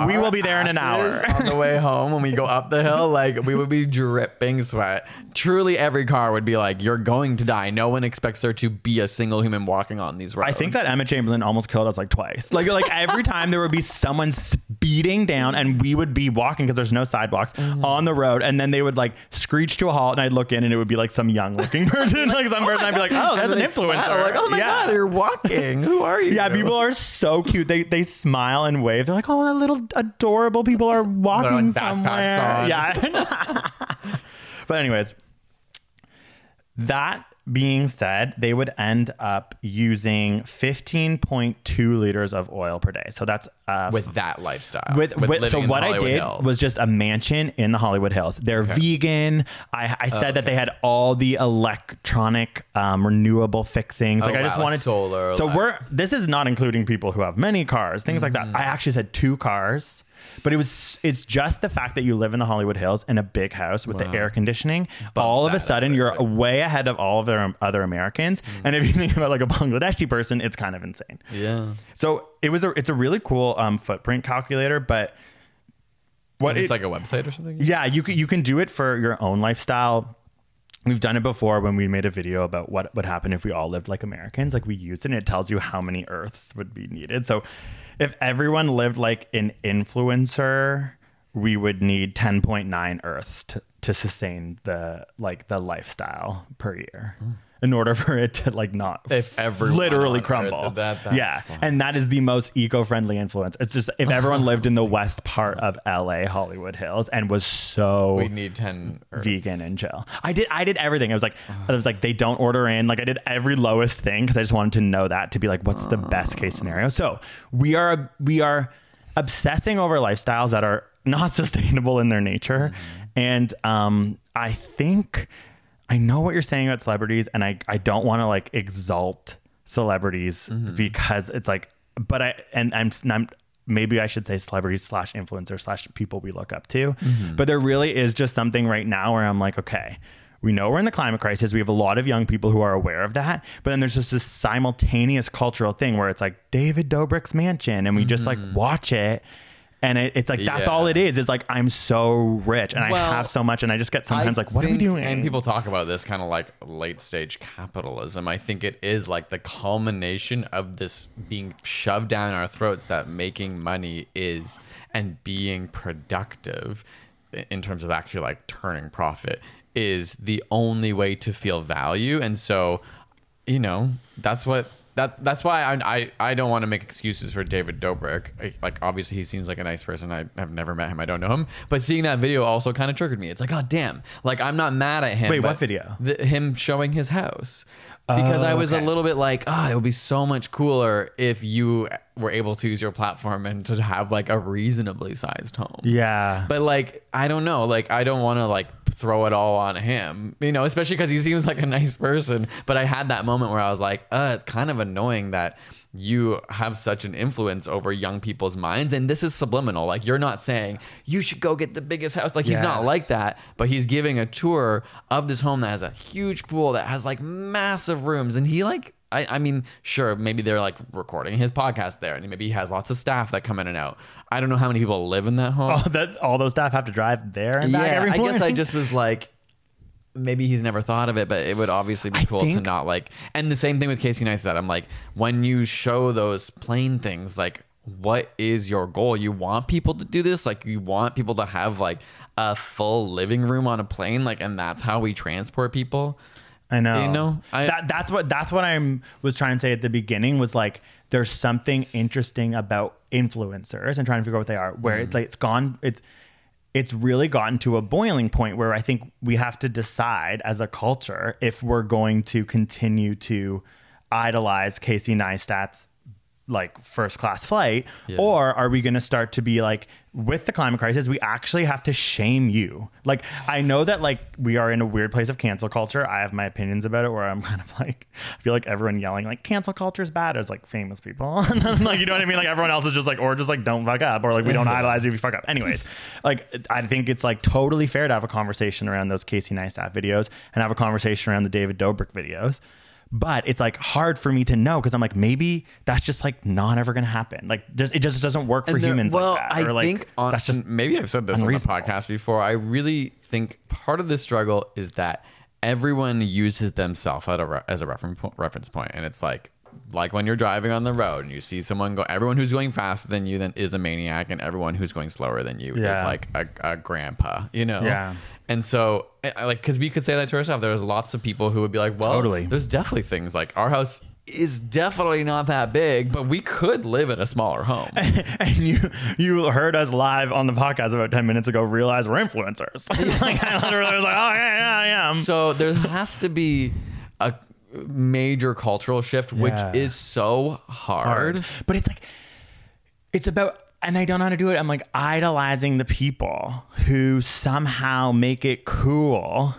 S3: we will be there in an hour.
S4: on the way home when we go up the hill. Like we would be dripping sweat. Truly, every car would be like, "You're going to die." No one expects there to be a single human walking on these roads.
S3: I think that Emma Chamberlain almost killed us like twice. Like like every time there would be someone speeding down and we would be walking because there's no sidewalks
S4: Mm-hmm.
S3: on the road and then they would like screech to a halt and I'd look in and it would be like some young looking person like some person I'd be like oh that's an influencer
S4: Like, oh my
S3: yeah.
S4: god, you're walking. Who are you?
S3: yeah, people are so cute. They they smile and wave. They're like, "Oh, that little adorable people are walking somewhere." Yeah. but anyways, that being said, they would end up using 15.2 liters of oil per day. So that's uh,
S4: with that lifestyle.
S3: with, with,
S4: living
S3: so what I did
S4: Hills.
S3: was just a mansion in the Hollywood Hills. They're vegan. I, I said that they had all the electronic um, renewable fixings. Like
S4: Oh,
S3: I just
S4: wow, like
S3: wanted
S4: solar,
S3: So
S4: like-
S3: we're this is not including people who have many cars, things like
S4: Mm-hmm.
S3: that. I actually said two cars. But it was it's just the fact that you live in the Hollywood Hills in a big house with the air conditioning. all of a sudden you're
S4: like-
S3: way ahead of all of the other Americans.
S4: Mm.
S3: And if you think about like a Bangladeshi person, it's kind of insane.
S4: yeah.
S3: So it was a it's a really cool um, footprint calculator, but what
S4: Is this
S3: it-
S4: like a website or something?
S3: yeah, you can you can do it for your own lifestyle. We've done it before when we made a video about what would happen if we all lived like Americans. Like we used it and it tells you how many Earths would be needed. So if everyone lived like an influencer, we would need 10.9 Earths to, to sustain the like the lifestyle per year. Hmm. In order for it to like not
S4: If everyone
S3: literally crumble.
S4: that,
S3: yeah,
S4: fine.
S3: and that is the most eco-friendly influence. It's just if everyone lived in the west part of LA, Hollywood Hills, and was so
S4: We need 10 Earths.
S3: vegan and chill. I did I did everything. I was like I was like they don't order in. Like I did every lowest thing because I just wanted to know that to be like what's the best case scenario. So we are we are obsessing over lifestyles that are not sustainable in their nature, and um I think I know what you're saying about celebrities, and I I don't want to like exalt celebrities mm-hmm. because it's like but I and I'm, I'm maybe I should say celebrities slash influencers slash people we look up to. Mm-hmm. But there really is just something right now where I'm like, okay, we know we're in the climate crisis. We have a lot of young people who are aware of that. But then there's just this simultaneous cultural thing where it's like David Dobrik's mansion, and we just like mm. watch it. And it, it's like that's all
S4: Yeah.
S3: it is. Is like I'm so rich and
S4: Well,
S3: I have so much, and I just get sometimes
S4: I
S3: like, what are we doing?
S4: And people talk about this kind of like late stage capitalism. I think it is like the culmination of this being shoved down our throats that making money is and being productive in terms of actually like turning profit is the only way to feel value. And so, you know, that's what. That's, that's why I, I, I don't want to make excuses for David Dobrik. I- Like, obviously, he seems like a nice person. I have never met him. I don't know him. But seeing that video also kind of triggered me. It's like, oh, damn. Like, I'm not mad at him.
S3: Wait, what video?
S4: The, him showing his house. Because I was
S3: okay.
S4: a little bit like, ah, it would be so much cooler if you were able to use your platform and to have like a reasonably sized home.
S3: yeah,
S4: But like, I don't know. Like, I don't want to like throw it all on him, you know, especially because he seems like a nice person. But I had that moment where I was like, uh, it's kind of annoying that you have such an influence over young people's minds. And this is subliminal. Like, you're not saying you should go get the biggest house. Like, he's not like that. But he's giving a tour of this home that has a huge pool that has like massive rooms. And he like, I, I mean, sure, maybe they're like recording his podcast there, and maybe he has lots of staff that come in and out. I don't know how many people live in that home.
S3: all that all those staff have to drive there and back
S4: yeah,
S3: every
S4: I guess I just was like, maybe he's never thought of it, but it would obviously be
S3: I
S4: cool to not like. And the same thing with Casey Neistat. I'm like, when you show those plain things, like, what is your goal? You want people to do this? Like, you want people to have like a full living room on a plane, like, and that's how we transport people.
S3: I know.
S4: You know, I-
S3: that that's what that's what I'm was trying to say at the beginning was like there's something interesting about influencers and trying to figure out what they are. Where
S4: Mm.
S3: it's like it's gone it's it's really gotten to a boiling point where I think we have to decide as a culture if we're going to continue to idolize Casey Neistat's like first class flight or are we going to start to be like with the climate crisis we actually have to shame you. Like i know that like we are in a weird place of cancel culture. I have my opinions about it where i'm kind of like i feel like everyone yelling like cancel culture is bad as like famous people. And then like you know what i mean? Like everyone else is just like or just like don't fuck up or like we don't idolize you if you fuck up. Anyways like i think it's like totally fair to have a conversation around those casey neistat videos and have a conversation around the david dobrik videos but it's like hard for me to know because I'm like maybe that's just like not ever gonna happen. Like just it just doesn't work for
S4: And there-
S3: humans
S4: well,
S3: like that.
S4: I
S3: or like
S4: think on,
S3: that's just
S4: maybe I've said this on the
S3: unreasonable.
S4: podcast before. I really think part of the struggle is that everyone uses themselves at a re- as a reference po- reference point, and it's like like when you're driving on the road and you see someone go. Everyone who's going faster than you then is a maniac, and everyone who's going slower than you
S3: Yeah.
S4: is like a, a grandpa. You know.
S3: Yeah.
S4: And so, eh, I like, because we could say that to ourselves. There's lots of people who would be like, "Well,
S3: Totally.
S4: there's definitely things like our house is definitely not that big, but we could live in a smaller home."
S3: and you you heard us live on the podcast about 10 minutes ago realize we're influencers like i literally was like oh yeah yeah yeah
S4: so there has to be a major cultural shift, which
S3: Yeah.
S4: is so hard.
S3: but it's like it's about and I don't know how to do it. I'm like idolizing the people who somehow make it cool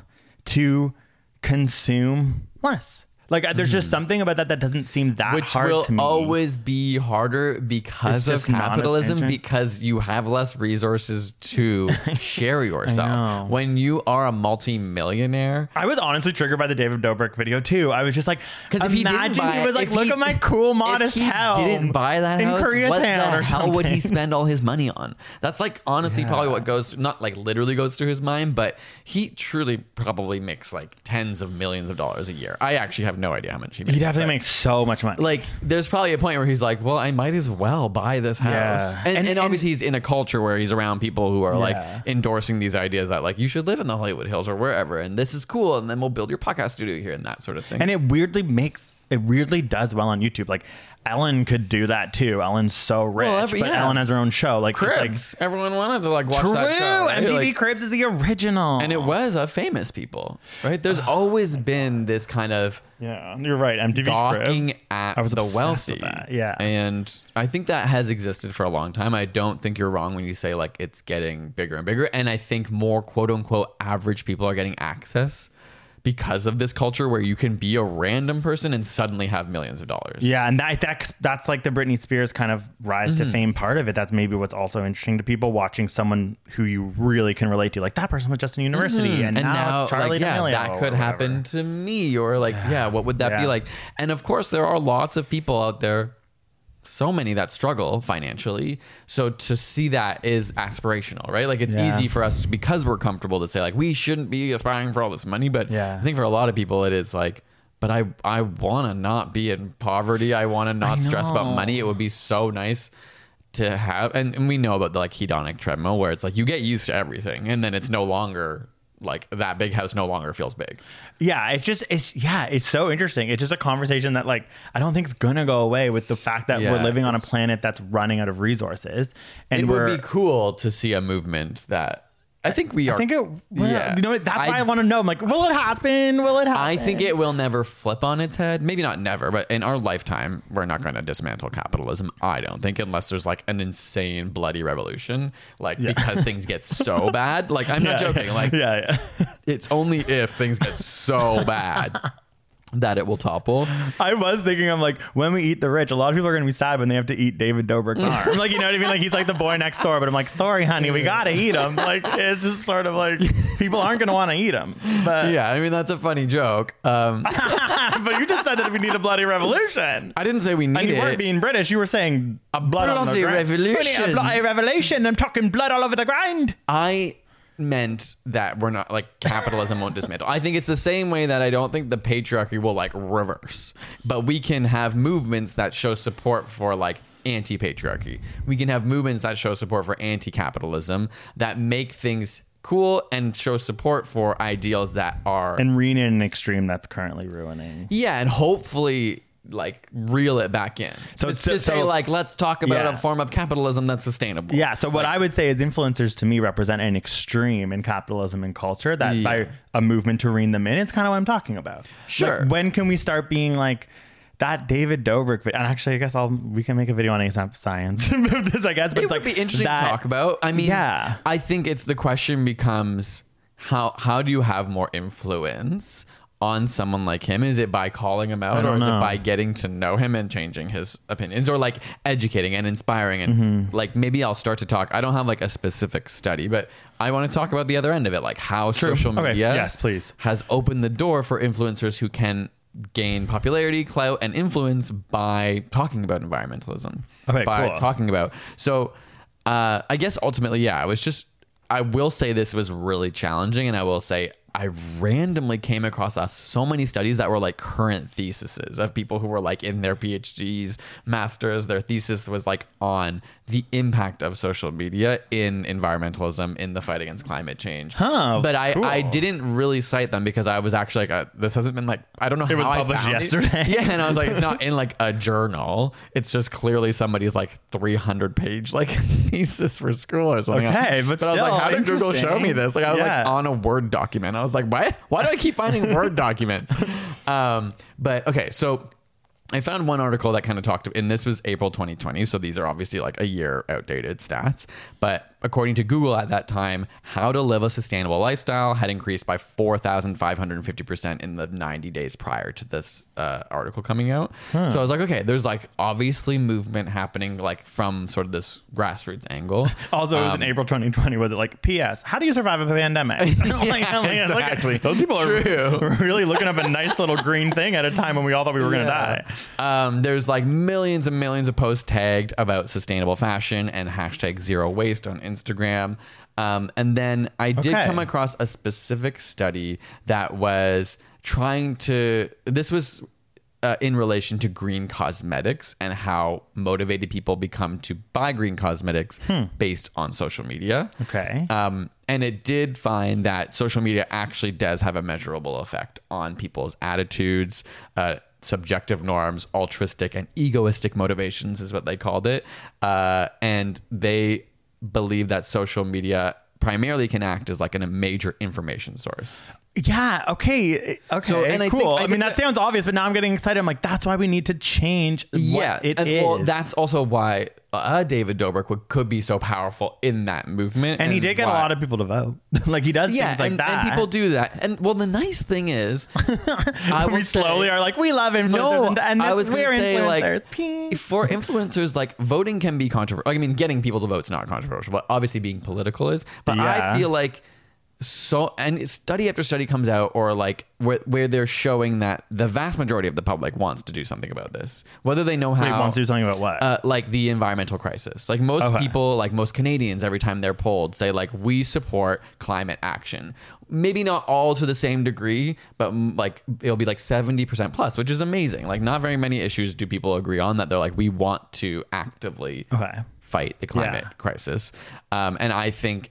S3: to consume less. Like there's just something about that that doesn't seem that
S4: Mm-hmm. Which
S3: hard
S4: will always be harder because of
S3: just not as
S4: capitalism, because you have less resources to share yourself. When you are a multi-millionaire,
S3: I was honestly triggered by the David Dobrik video too. I was just like,
S4: Because if he didn't buy,
S3: he was like, look
S4: he-
S3: at my cool modest
S4: if he
S3: house.
S4: didn't buy that
S3: in
S4: house,
S3: Koreatown
S4: what the hell would he spend all his money on? That's like honestly probably what goes not like literally goes through his mind, but he truly probably makes like tens of millions of dollars a year. I actually have no idea how much he makes.
S3: He definitely
S4: but-
S3: makes so much money.
S4: like there's probably a point where he's like, well, I might as well buy this house.
S3: Yeah.
S4: And, and,
S3: And-
S4: obviously he's in a culture where he's around people who are
S3: Yeah.
S4: like endorsing these ideas that like you should live in the Hollywood Hills or wherever, and this is cool, and then we'll build your podcast studio here and that sort of thing.
S3: and it weirdly makes it weirdly does well on YouTube. Like Ellen could do that too. Ellen's so rich,
S4: every-
S3: but
S4: yeah.
S3: Ellen has her own show. Like it's like
S4: Cribs. Everyone wanted to like watch
S3: true.
S4: that show. right?
S3: MTV
S4: Like-
S3: Cribs is the original,
S4: and it was of famous people, right? There's always been this kind of
S3: yeah, you're right. MTV
S4: gawking
S3: Cribs.
S4: at
S3: I was
S4: the wealthy.
S3: Yeah,
S4: And I think that has existed for a long time. I don't think you're wrong when you say like it's getting bigger and bigger. And I think more quote unquote average people are getting access because of this culture where you can be a random person and suddenly have millions of dollars.
S3: Yeah, and that, that's that's like the Britney Spears kind of rise
S4: Mm-hmm.
S3: to fame part of it. That's maybe what's also interesting to people watching someone who you really can relate to. Like that person was just in university, and,
S4: Mm-hmm. and
S3: now,
S4: now,
S3: it's Charlie
S4: like, yeah,
S3: D'Amelio
S4: that could happen to me, or like, yeah, what would that be like? And of course, there are lots of people out there, so many that struggle financially. So to see that is aspirational, right? Like it's
S3: Yeah.
S4: easy for us because we're comfortable to say like we shouldn't be aspiring for all this money, but
S3: Yeah.
S4: I think for a lot of people it is like. But I, I want to not be in poverty. I want to not stress about money. It would be so nice to have and, and we know about the like hedonic treadmill where it's like you get used to everything and then it's no longer like that big house no longer feels big
S3: Yeah, it's just it's yeah, it's so interesting. It's just a conversation that like I don't think is gonna go away with the fact that
S4: Yeah,
S3: we're living on a planet that's running out of resources, and
S4: it would be cool to see a movement that i think we are
S3: I think it. Well,
S4: yeah
S3: You know, what? that's why I want to know. I'm like, will it happen? Will it happen?
S4: I think it will never flip on its head. Maybe not never, but in our lifetime, we're not going to dismantle capitalism. I don't think, unless there's like an insane bloody revolution, like because things get so bad. Like I'm not joking.
S3: yeah.
S4: Like
S3: yeah, yeah.
S4: it's only if things get so bad that it will topple.
S3: I was thinking, I'm like, when we eat the rich, a lot of people are going to be sad when they have to eat David Dobrik's arm. Like, you know what I mean? Like, he's like the boy next door, but I'm like, sorry, honey, we got to eat him. Like, it's just sort of like people aren't going to want to eat him. But,
S4: Yeah, I mean that's a funny joke. Um,
S3: but you just said that we need a bloody revolution.
S4: I didn't say we need
S3: And you weren't being British. You were saying a blood on the
S4: bloody
S3: ground. We need
S4: revolution.
S3: A bloody revolution. I'm talking blood all over the ground.
S4: I meant that we're not like capitalism won't dismantle. I think it's the same way that I don't think the patriarchy will like reverse, but we can have movements that show support for like anti-patriarchy. We can have movements that show support for anti-capitalism that make things cool and show support for ideals that are
S3: And rein in an extreme that's currently ruining.
S4: yeah, and hopefully like reel it back in.
S3: So
S4: So
S3: it's-
S4: to say
S3: so-
S4: like let's talk about
S3: Yeah.
S4: a form of capitalism that's sustainable.
S3: Yeah. So what
S4: Like,
S3: I would say is influencers to me represent an extreme in capitalism and culture that
S4: Yeah.
S3: by a movement to rein them in is kind of what I'm talking about.
S4: Sure.
S3: Like, when can we start being like that David Dobrik? vi- And actually, I guess I'll we can make a video on ASAP Science this. I guess, but
S4: it
S3: it's
S4: would
S3: like
S4: be interesting
S3: that-
S4: to talk about. I mean,
S3: Yeah.
S4: I think it's the question becomes how how do you have more influence on someone like him? Is it by calling him out, or is
S3: know.
S4: it by getting to know him and changing his opinions, or like educating and inspiring? And
S3: Mm-hmm.
S4: like maybe I'll start to talk. I don't have like a specific study, but I want to talk about the other end of it, like how social
S3: Okay.
S4: media,
S3: Yes, please.
S4: has opened the door for influencers who can gain popularity, clout, and influence by talking about environmentalism.
S3: Okay,
S4: by
S3: cool.
S4: talking about. So uh, I guess ultimately, yeah, I was just. I will say this was really challenging, and I will say I randomly came across uh, so many studies that were like current theses of people who were like in their PhDs, masters. Their thesis was like on the impact of social media in environmentalism in the fight against climate change.
S3: Huh,
S4: But I,
S3: cool.
S4: I didn't really cite them because I was actually like, uh this hasn't been like I don't know.
S3: It was published
S4: found it.
S3: yesterday.
S4: Yeah, and I was like, it's not in like a journal. It's just clearly somebody's like 300 page like thesis for school or something.
S3: Okay, but
S4: I was like, how did Google show me this? Like, I was
S3: Yeah.
S4: like on a Word document. I was like, why? Why do I keep finding Word documents? Um, but okay, so. I found one article that kind of talked, and this was April 2020. So these are obviously like a year outdated stats. But according to Google at that time, how to live a sustainable lifestyle had increased by 4,550% in the 90 days prior to this uh, article coming out. So I was like, okay, there's like obviously movement happening like from sort of this grassroots angle.
S3: Also, it was
S4: Um,
S3: in April 2020. Was it like P.S. How do you survive a pandemic? I'm like, it's like-
S4: exactly.
S3: those people
S4: True.
S3: are really looking up a nice little green thing at a time when we all thought we were going to die.
S4: Um, there's like millions and millions of posts tagged about sustainable fashion and hashtag zero waste on Instagram. Um, and then I did
S3: Okay.
S4: come across a specific study that was trying to. This was uh, in relation to green cosmetics and how motivated people become to buy green cosmetics based on social media.
S3: Okay.
S4: Um, and it did find that social media actually does have a measurable effect on people's attitudes, uh, subjective norms, altruistic and egoistic motivations is what they called it. Uh, and they believe that social media primarily can act as like a major information source.
S3: Yeah. Okay. Okay.
S4: So, and I
S3: cool.
S4: think- I
S3: I, mean, that,
S4: that-
S3: sounds obvious, but now I'm getting excited. I'm like, that's why we need to change.
S4: yeah,
S3: it
S4: and
S3: is.
S4: well, that's also why uh, David Dobrik would, could be so powerful in that movement,
S3: and he did get a lot of people to vote. like he does
S4: yeah,
S3: things like
S4: and,
S3: that.
S4: and people do that. And well, the nice thing is, I
S3: we slowly
S4: say-
S3: are like, we love influencers.
S4: No,
S3: and, and this,
S4: I was
S3: we're
S4: say
S3: influencers.
S4: like for influencers, like voting can be controversial. I mean, getting people to vote is not controversial, but obviously being political is. But
S3: Yeah.
S4: I feel like so and study after study comes out or like where, where they're showing that the vast majority of the public wants to do something about this whether they know how
S3: Wait, wants to do something about what?
S4: uh, like the environmental crisis. Like most
S3: Okay.
S4: people, like most Canadians, every time they're polled, say like we support climate action. Maybe not all to the same degree, but like it'll be like seventy percent plus, which is amazing. Like not very many issues do people agree on that they're like we want to actively
S3: Okay.
S4: fight the climate
S3: Yeah.
S4: crisis. Um, and I think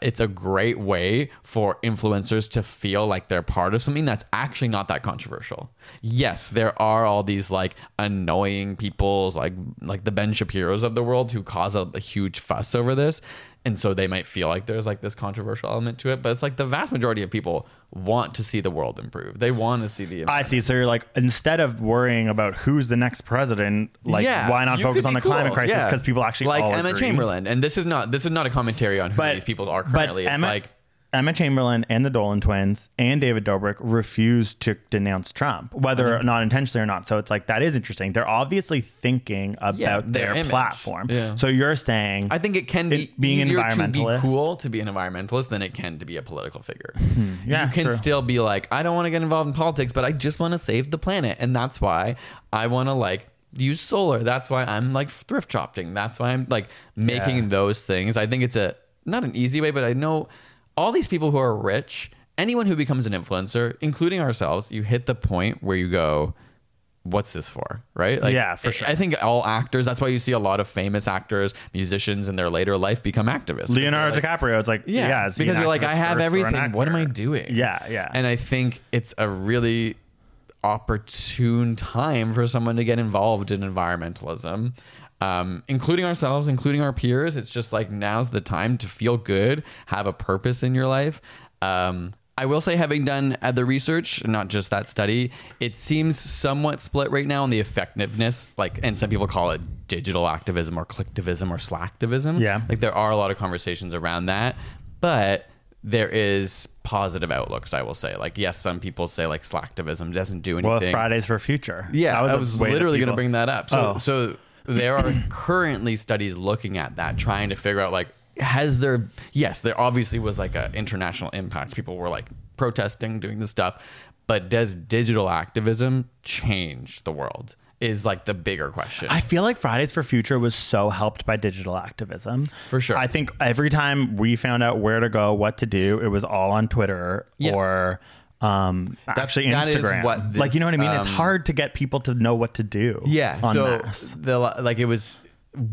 S4: it's a great way for influencers to feel like they're part of something that's actually not that controversial. Yes, there are all these like annoying peoples like like the Ben Shapiro's of the world who cause a, a huge fuss over this. And so they might feel like there's like this controversial element to it, but it's like the vast majority of people want to see the world improve. They want to see the
S3: I see. So you're like, instead of worrying about who's the next president, like, why not focus on the climate
S4: cool.
S3: crisis?
S4: Yeah.
S3: Because people actually
S4: like Emma
S3: agree.
S4: Chamberlain, and this is not this is not a commentary on who
S3: But
S4: these people are currently. It's
S3: Emma,
S4: like
S3: Emma Chamberlain and the Dolan twins and David Dobrik refused to denounce Trump, whether
S4: Mm-hmm.
S3: or not intentionally or not. So it's like that is interesting. They're obviously thinking about
S4: Yeah, their
S3: their, platform.
S4: Yeah.
S3: So you're saying
S4: I think it can be
S3: It being
S4: easier to be
S3: environmentalist.
S4: cool to be an environmentalist than it can to be a political figure.
S3: Hmm. yeah,
S4: you can
S3: true.
S4: still be like, I don't want to get involved in politics, but I just want to save the planet, and that's why I want to like use solar. That's why I'm like thrift shopping. That's why I'm like making
S3: Yeah.
S4: those things. I think it's a not an easy way, but I know all these people who are rich. Anyone who becomes an influencer, including ourselves, you hit the point where you go, what's this for right like
S3: Yeah, for sure.
S4: i think all actors that's why you see a lot of famous actors musicians in their later life become activists
S3: Leonardo
S4: Like,
S3: DiCaprio. It's like
S4: yeah,
S3: yeah,
S4: because you're like, I have everything. What am I doing?
S3: Yeah, yeah.
S4: And I think it's a really opportune time for someone to get involved in environmentalism, um, including ourselves, including our peers. It's just like now's the time to feel good, have a purpose in your life. Um, I will say, having done uh, the research, not just that study, it seems somewhat split right now on the effectiveness. Like, and some people call it digital activism or clicktivism or slacktivism.
S3: Yeah.
S4: like there are a lot of conversations around that, but there is positive outlooks. I will say, like, yes, some people say like slacktivism doesn't do anything.
S3: Well, Fridays for Future.
S4: Yeah, I was
S3: way that
S4: literally going to bring that up. So,
S3: Oh.
S4: so there are currently studies looking at that, trying to figure out like, has there? Yes, there obviously was like an international impact. People were like protesting, doing this stuff, but does digital activism change the world? Is like the bigger question.
S3: I feel like Fridays for Future was so helped by digital activism.
S4: For sure.
S3: I think every time we found out where to go, what to do, it was all on Twitter
S4: Yeah.
S3: or um, actually Instagram.
S4: what
S3: like you know what I mean?
S4: this,
S3: it's
S4: um,
S3: hard to get people to know what to do.
S4: Yeah. so the like it was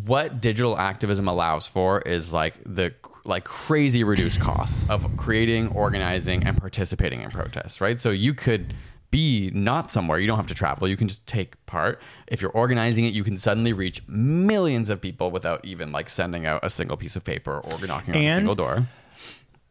S4: what digital activism allows for is like the like crazy reduced costs of creating, organizing, and participating in protests. Right. So you could be not somewhere you don't have to travel you can just take part if you're organizing it you can suddenly reach millions of people without even like sending out a single piece of paper or knocking on a single door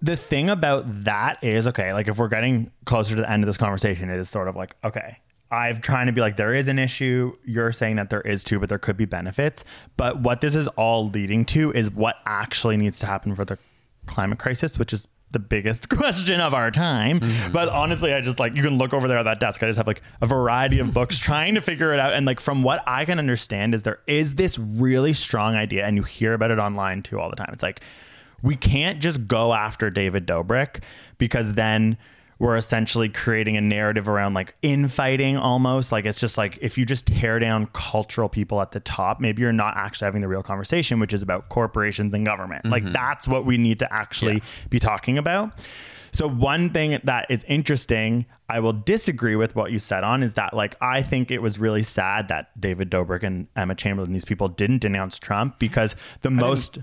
S3: the thing about that is okay like if we're getting closer to the end of this conversation it is sort of like okay i'm trying to be like there is an issue. You're saying that there is too but there could be benefits. But what this is all leading to is what actually needs to happen for the climate crisis which is the biggest question of our time. Mm-hmm. But honestly i just like you can look over there at that desk. I just have like a variety of books trying to figure it out. And like from what i can understand is there is this really strong idea and you hear about it online too all the time. It's like we can't just go after David Dobrik because then we're essentially creating a narrative around like infighting almost. Like it's just like if you just tear down cultural people at the top, maybe you're not actually having the real conversation, which is about corporations and government. Like mm-hmm. that's what we need to actually be talking about. So one thing that is interesting, I will disagree with what you said on is that like I think it was really sad that David Dobrik and Emma Chamberlain, these people didn't denounce Trump because the most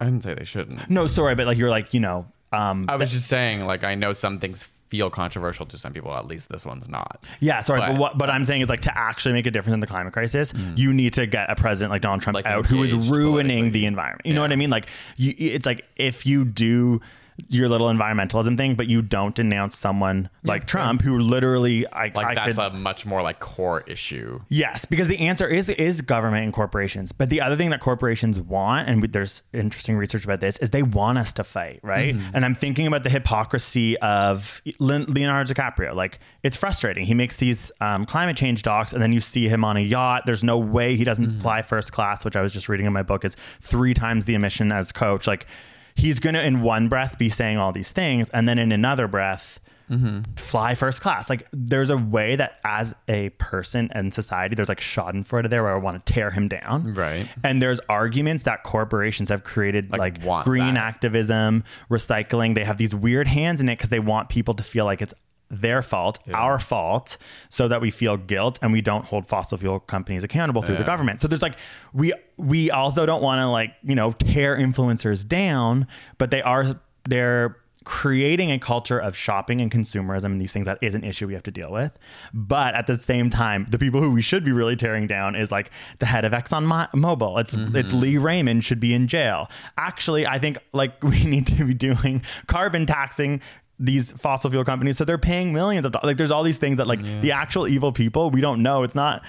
S4: I didn't say they shouldn't.
S3: no, sorry, but like you're like, you know, um
S4: I was just saying, like, I know some things feel controversial to some people. At least this one's not.
S3: Yeah, sorry, but,
S4: But-
S3: what but I'm saying is like to actually make a difference in the climate crisis, you need to get a president like Donald Trump
S4: Like
S3: out who is ruining the environment. You know what I mean? Like you, it's like if you do your little environmentalism thing, but you don't denounce someone like Trump who literally I,
S4: Like
S3: I
S4: that's
S3: could,
S4: a much more like core issue.
S3: Yes, because the answer is is government and corporations. But the other thing that corporations want, and there's interesting research about this, is they want us to fight, right?
S4: Mm-hmm.
S3: And I'm thinking about the hypocrisy of Leonardo DiCaprio. Like it's frustrating. He makes these um, climate change docs, and then you see him on a yacht. There's no way he doesn't
S4: Mm-hmm.
S3: fly first class, which I was just reading in my book is three times the emission as coach. Like he's gonna in one breath be saying all these things, and then in another breath mm-hmm. fly first class. Like there's a way that as a person and society, there's like Schadenfreude there where I want to tear him down.
S4: Right.
S3: And there's arguments that corporations have created like,
S4: Like,
S3: green
S4: that.
S3: activism, recycling. They have these weird hands in it because they want people to feel like it's their fault, our fault, so that we feel guilt and we don't hold fossil fuel companies accountable through the government. So there's like we we also don't want to like, you know, tear influencers down, but they are they're creating a culture of shopping and consumerism and these things that is an issue we have to deal with. But at the same time, the people who we should be really tearing down is like the head of Exxon Mo- Mobil. It's mm-hmm. it's Lee Raymond should be in jail. Actually, I think like we need to be doing carbon taxing these fossil fuel companies so they're paying millions of dollars. Like there's all these things that like the actual evil people we don't know. It's not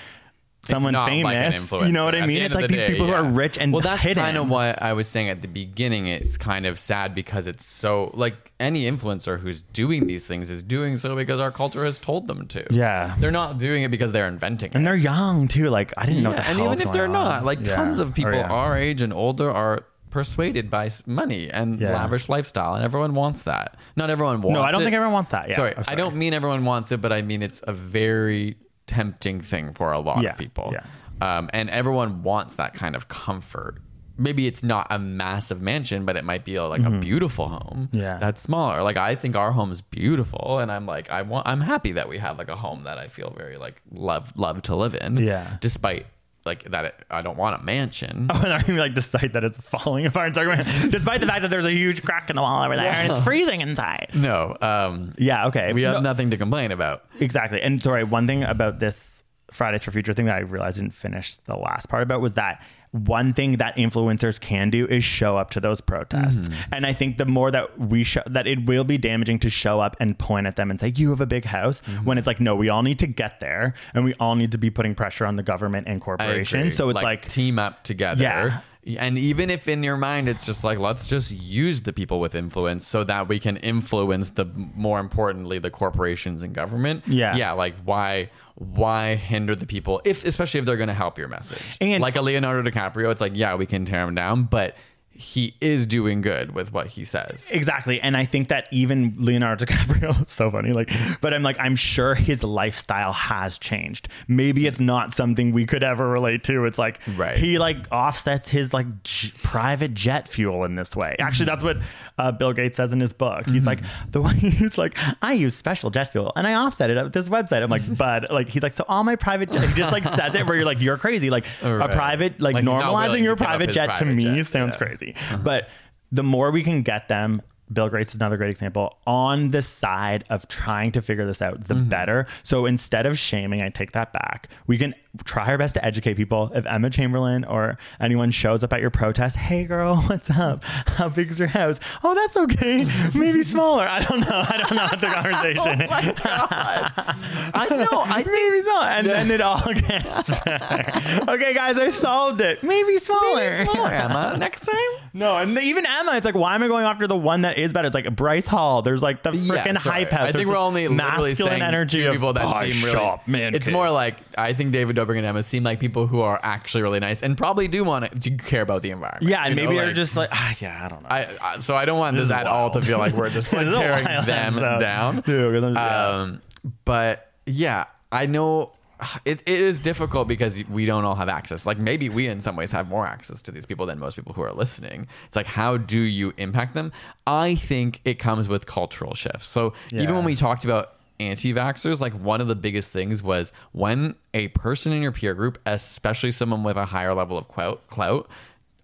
S3: someone
S4: not
S3: famous.
S4: like
S3: you know what I mean? It's like
S4: the
S3: these
S4: day,
S3: people who are rich and
S4: well, that's
S3: hidden.
S4: kind of what I was saying at the beginning. It's kind of sad because it's so like any influencer who's doing these things is doing so because our culture has told them to.
S3: Yeah.
S4: they're not doing it because they're inventing it.
S3: and they're young too. Like I didn't know what the
S4: and even if they're
S3: going
S4: not, like
S3: Yeah.
S4: tons of
S3: Or,
S4: people
S3: yeah.
S4: our age and older are persuaded by money and
S3: Yeah.
S4: lavish lifestyle, and everyone wants that. Not everyone wants.
S3: No, I don't
S4: it.
S3: think everyone wants that. Yeah,
S4: sorry,
S3: I'm
S4: I don't mean everyone wants it, but I mean it's a very tempting thing for a lot
S3: Yeah,
S4: of people.
S3: yeah.
S4: Um, and everyone wants that kind of comfort. Maybe it's not a massive mansion, but it might be a, like a beautiful home.
S3: Mm-hmm. Yeah.
S4: that's smaller. Like I think our home is beautiful, and I'm like I want. I'm happy that we have like a home that I feel very like love love to live in.
S3: Yeah.
S4: despite like that, it, I don't want a mansion.
S3: Oh, and I mean, like despite that it's falling apart, it's like, despite the fact that there's a huge crack in the wall over there and it's freezing inside.
S4: No, um,
S3: Yeah, okay.
S4: we have
S3: No,
S4: nothing to complain about.
S3: Exactly. And sorry, one thing about this Fridays for Future thing that I realized I didn't finish the last part about was that one thing that influencers can do is show up to those protests. Mm-hmm. And I think the more that we show that it will be damaging to show up and point at them and say, you have a big house, mm-hmm. when it's like, no, we all need to get there and we all need to be putting pressure on the government and corporations. So it's like,
S4: team up together.
S3: Yeah.
S4: And even if in your mind it's just like let's just use the people with influence so that we can influence the more importantly the corporations and government.
S3: Yeah.
S4: Yeah, like why why hinder the people if especially if they're going to help your message.
S3: And-
S4: like a Leonardo DiCaprio it's like yeah, we can tear him down, but he is doing good with what he says.
S3: Exactly. And I think that even Leonardo DiCaprio is so funny. Like, but I'm like, I'm sure his lifestyle has changed. Maybe it's not something we could ever relate to. It's like
S4: Right.
S3: he like offsets his like j- private jet fuel in this way. Actually, that's what uh, Bill Gates says in his book. He's like the one he's like, I use special jet fuel and I offset it at this website. I'm like, but like he's like, so all my private jet, he just like says it where you're like, you're crazy. Like a private, like,
S4: Like,
S3: normalizing your
S4: to give up
S3: private
S4: his
S3: jet to me
S4: jet.
S3: sounds
S4: Yeah.
S3: crazy. But the more we can get them, Bill Gates is another great example, on the side of trying to figure this out, the
S4: Mm-hmm.
S3: better. So instead of shaming, I take that back. We can try our best to educate people. If Emma Chamberlain or anyone shows up at your protest, hey girl, what's up? How big's your house? Oh, that's okay. Maybe smaller. I don't know. I don't know what the conversation is.
S4: I know. I
S3: Maybe smaller. And then it all gets better. okay, guys, I solved it. Maybe smaller.
S4: Smaller, Emma. Next time.
S3: No, and even Emma, it's like, why am I going after the one that is better? It's like Bryce Hall. There's like the freaking
S4: sorry.
S3: hype house.
S4: I think we're only
S3: masculine energy of
S4: people that
S3: "Oh,
S4: seem really.
S3: shop, man.
S4: it's
S3: cave."
S4: more like I think David Dobrik and Emma seem like people who are actually really nice and probably do want to, care about the environment.
S3: yeah, and
S4: know,
S3: maybe they're
S4: like-
S3: just like, ah, yeah, I don't know.
S4: I, I so I don't want
S3: This
S4: this,
S3: is
S4: at all to feel like we're just like
S3: This is a
S4: tearing
S3: wild
S4: them down.
S3: Yeah, yeah.
S4: Um, but yeah, I know it, it is difficult because we don't all have access. Like maybe we in some ways have more access to these people than most people who are listening. It's like how do you impact them? I think it comes with cultural shifts. So even when we talked about anti-vaxxers, like one of the biggest things was when a person in your peer group, especially someone with a higher level of clout, clout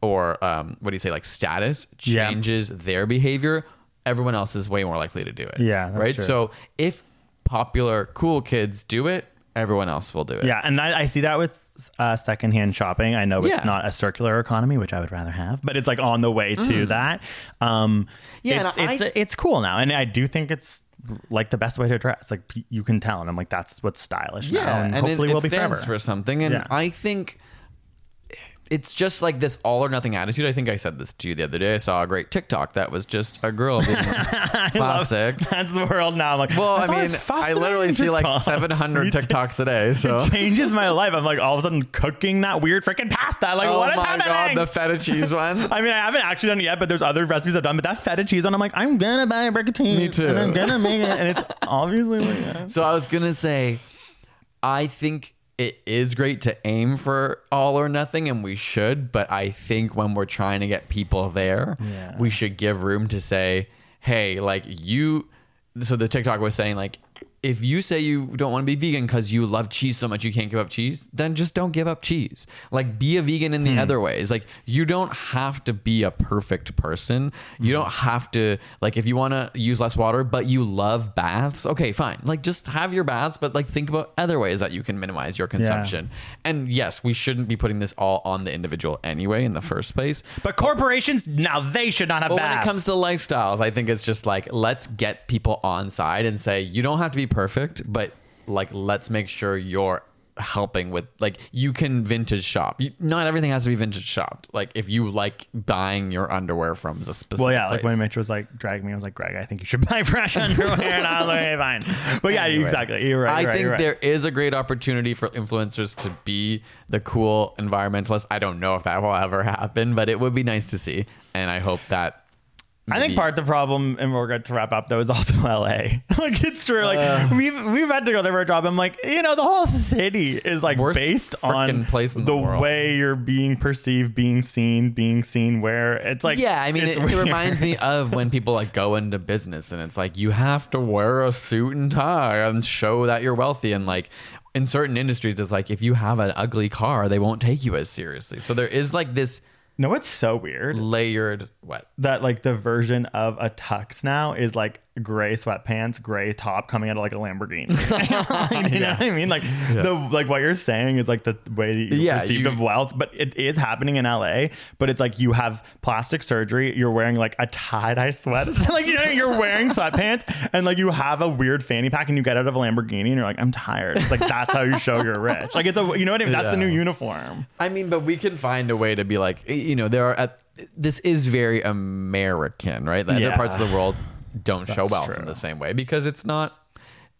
S4: or um, what do you say, like status,
S3: Yeah.
S4: changes their behavior, everyone else is way more likely to do it.
S3: Yeah,
S4: right.
S3: true.
S4: So if popular cool kids do it, everyone else will do it.
S3: Yeah, and I, I see that with uh, secondhand shopping. I know it's
S4: Yeah.
S3: not a circular economy, which I would rather have, but it's like on the way to that. Um,
S4: Mm. Yeah,
S3: it's it's,
S4: I-
S3: it's cool now, and I do think it's like the best way to dress. Like you can tell, and I'm like, that's what's stylish now,
S4: Yeah,
S3: and,
S4: and,
S3: hopefully
S4: it,
S3: will be
S4: stands
S3: forever.
S4: for something. And
S3: Yeah.
S4: I think it's just like this all or nothing attitude. I think I said this to you the other day. I saw a great TikTok that was just a girl being classic.
S3: That's the world now. I'm like,
S4: Well, I mean, I literally
S3: fascinating
S4: see like 700 TikToks a day. So.
S3: It changes my life. I'm like all of a sudden cooking that weird freaking pasta. Like,
S4: oh
S3: what is
S4: my
S3: happening?
S4: god, the feta cheese one.
S3: I mean, I haven't actually done it yet, but there's other recipes I've done. But that feta cheese one, I'm like, I'm gonna buy a brick of cheese.
S4: Me too.
S3: And I'm gonna make it. And it's obviously like, yeah.
S4: So I was gonna say, I think it is great to aim for all or nothing, and we should. But I think when we're trying to get people there,
S3: Yeah.
S4: we should give room to say, "Hey, like you." So the TikTok was saying like. If you say you don't want to be vegan because you love cheese so much you can't give up cheese, then just don't give up cheese. Like be a vegan in the hmm. other ways. Like you don't have to be a perfect person. You hmm. don't have to like if you want to use less water but you love baths, okay, fine. Like just have your baths but like think about other ways that you can minimize your consumption. And yes, we shouldn't be putting this all on the individual anyway in the first place.
S3: But corporations now they should not have
S4: But when it comes to lifestyles, I think it's just like let's get people on side and say you don't have to be perfect, but like let's make sure you're helping with like you can vintage shop. You, not everything has to be vintage shopped. Like if you like buying your underwear from a specific
S3: well, yeah, like
S4: place.
S3: when Mitch was like dragging me, I was like, Greg, I think you should buy fresh underwear. and I was like, okay, fine. But yeah,
S4: Anyway,
S3: exactly. You're right.
S4: I
S3: you're right,
S4: think
S3: right.
S4: there is a great opportunity for influencers to be the cool environmentalist. I don't know if that will ever happen, but it would be nice to see. And I hope that.
S3: I think part of the problem, and we're going to wrap up though, is also LA. like it's true. Like
S4: Uh.
S3: we've we've had to go there for a job. I'm like, you know, the whole city is like based on
S4: place in the
S3: way you're being perceived, being seen, being seen. Where it's like,
S4: yeah, I mean, it, it reminds me of when people like go into business and it's like you have to wear a suit and tie and show that you're wealthy. And like in certain industries, it's like if you have an ugly car, they won't take you as seriously. So there is like this
S3: No, it's so weird
S4: layered what?
S3: that like the version of a tux now is like gray sweatpants, gray top coming out of like a Lamborghini. you know what I mean? Like the like what you're saying is like the way that you
S4: Yeah,
S3: perceived
S4: you-
S3: of wealth, but it is happening in LA. But it's like you have plastic surgery, you're wearing like a tie dye sweat, like you know you're wearing sweatpants, and like you have a weird fanny pack, and you get out of a Lamborghini, and you're like, I'm tired. It's like that's how you show you're rich. Like it's a you know what I mean? That's the new uniform.
S4: I mean, but we can find a way to be like, you know, there are. At, this is very American, right? The
S3: Yeah.
S4: other parts of the world don't show
S3: That's
S4: wealth
S3: true.
S4: in the same way because it's not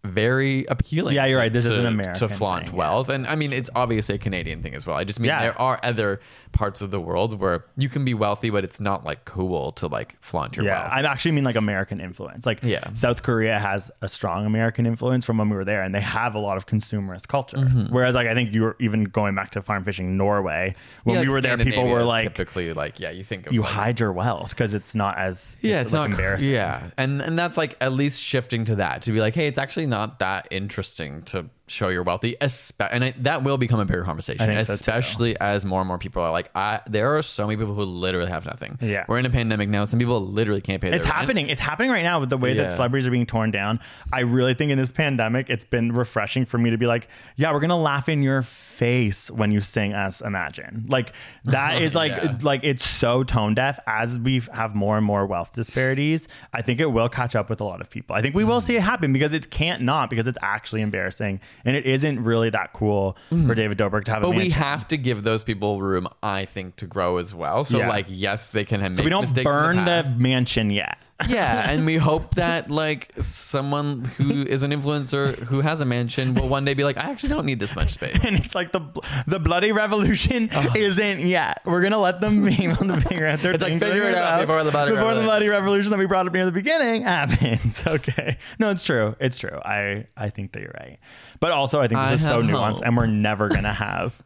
S4: very appealing.
S3: Yeah, you're right. This is an American thing.
S4: to flaunt
S3: thing, yeah.
S4: wealth, and I mean, it's obviously a Canadian thing as well. I just mean
S3: Yeah.
S4: there are other parts of the world where you can be wealthy, but it's not like cool to like flaunt your
S3: Yeah,
S4: wealth.
S3: I actually mean like American influence. Like
S4: Yeah.
S3: South Korea has a strong American influence from when we were there, and they have a lot of consumerist culture.
S4: Mm-hmm.
S3: Whereas, like I think you were even going back to farm fishing Norway when
S4: Yeah,
S3: we
S4: like
S3: were there, people were like,
S4: typically like, yeah, you think of
S3: "You
S4: like,
S3: hide your wealth because it's not as
S4: yeah, it's,
S3: like,
S4: not
S3: embarrassing."
S4: Yeah, and and that's like at least shifting to that to be like, hey, it's actually not that interesting to show you're wealthy, and I, that will become a bigger conversation,
S3: so,
S4: especially as more and more people are like, I there are so many people who literally have nothing.
S3: Yeah.
S4: we're in a pandemic now. Some people literally can't pay.
S3: It's
S4: their rent.
S3: happening. It's happening right now with the way that celebrities are being torn down. I really think in this pandemic, it's been refreshing for me to be like, yeah, we're gonna laugh in your face when you sing as Imagine. Like that is like
S4: Yeah.
S3: like it's so tone deaf. As we have more and more wealth disparities, I think it will catch up with a lot of people. I think we will
S4: Mm.
S3: see it happen because it can't not because it's actually embarrassing and it isn't really that cool for David Dobrik to have. a
S4: Mm. But we have to give those people room, I think, to grow as well. So,
S3: Yeah.
S4: like, yes, they can have
S3: so we don't burn the,
S4: past.
S3: mansion yet.
S4: Yeah, and we hope that like someone who is an influencer who has a mansion will one day be like, I actually don't need this much space.
S3: and it's like the the bloody revolution isn't yet. We're gonna let them be able to figure out their
S4: It's like figure it
S3: it
S4: out before the bloody
S3: before the
S4: revolution.
S3: bloody revolution that we brought up near the beginning happens. Okay, no, it's true. It's true. I I think that you're right, but also I think this
S4: I
S3: is so nuanced,
S4: hope.
S3: and we're never gonna have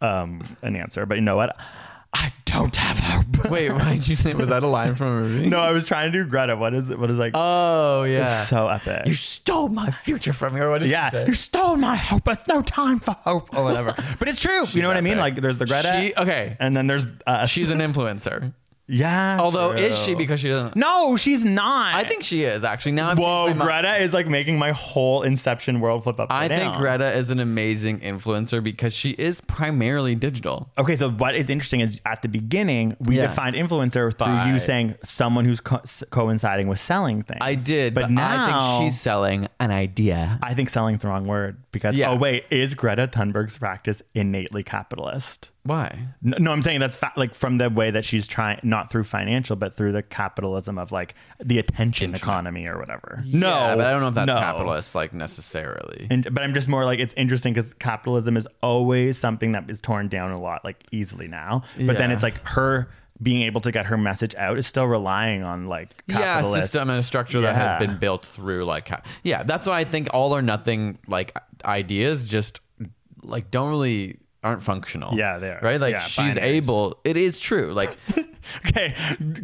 S3: um an answer. But you know what? I don't have hope.
S4: Wait, why did you say was that a line from a movie?
S3: no, I was trying to do Greta. What is it? What is like?
S4: Oh
S3: it's
S4: yeah.
S3: so epic.
S4: you stole my future from me. Or what did
S3: yeah,
S4: she say?
S3: you stole my hope. It's no time for hope or whatever. but it's true. you know what I mean? Like there's the Greta.
S4: She- okay.
S3: And then there's uh,
S4: She's an influencer.
S3: Yeah.
S4: Although
S3: true.
S4: is she because she doesn't?
S3: No, she's not.
S4: I think she is actually. Now I'm
S3: Whoa. Greta is like making my whole Inception world flip up.
S4: I think Greta is an amazing influencer because she is primarily digital.
S3: Okay, so what is interesting is at the beginning we
S4: Yeah.
S3: defined influencer through
S4: By-
S3: you saying someone who's co- coinciding with selling things.
S4: I did,
S3: but,
S4: but,
S3: now
S4: I think she's selling an idea.
S3: I think selling's the wrong word because
S4: Yeah.
S3: oh wait, is Greta Thunberg's practice innately capitalist?
S4: Why?
S3: No, no, I'm saying that's fa- like from the way that she's trying, not through financial, but through the capitalism of like the attention
S4: Internet.
S3: economy or whatever. No,
S4: but I don't know if that's
S3: no.
S4: capitalist like necessarily.
S3: And, but I'm just more like it's interesting because capitalism is always something that is torn down a lot, like easily now. But then it's like her being able to get her message out is still relying on like
S4: yeah, a system and a structure that has been built through like yeah, that's why I think all or nothing like ideas just like don't really aren't functional.
S3: Yeah, they are.
S4: Right? Like
S3: Yeah,
S4: she's
S3: binaries.
S4: able. It is true. Like
S3: Okay,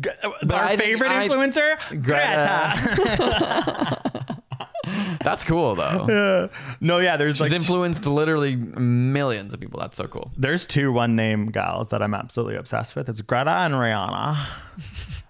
S3: G- uh, our
S4: I
S3: favorite
S4: I-
S3: influencer,
S4: Greta.
S3: Greta.
S4: that's cool though.
S3: no, yeah, there's
S4: She's
S3: like
S4: influenced literally millions of people. That's so cool.
S3: there's two one name gals that I'm absolutely obsessed with. It's Greta and Rihanna.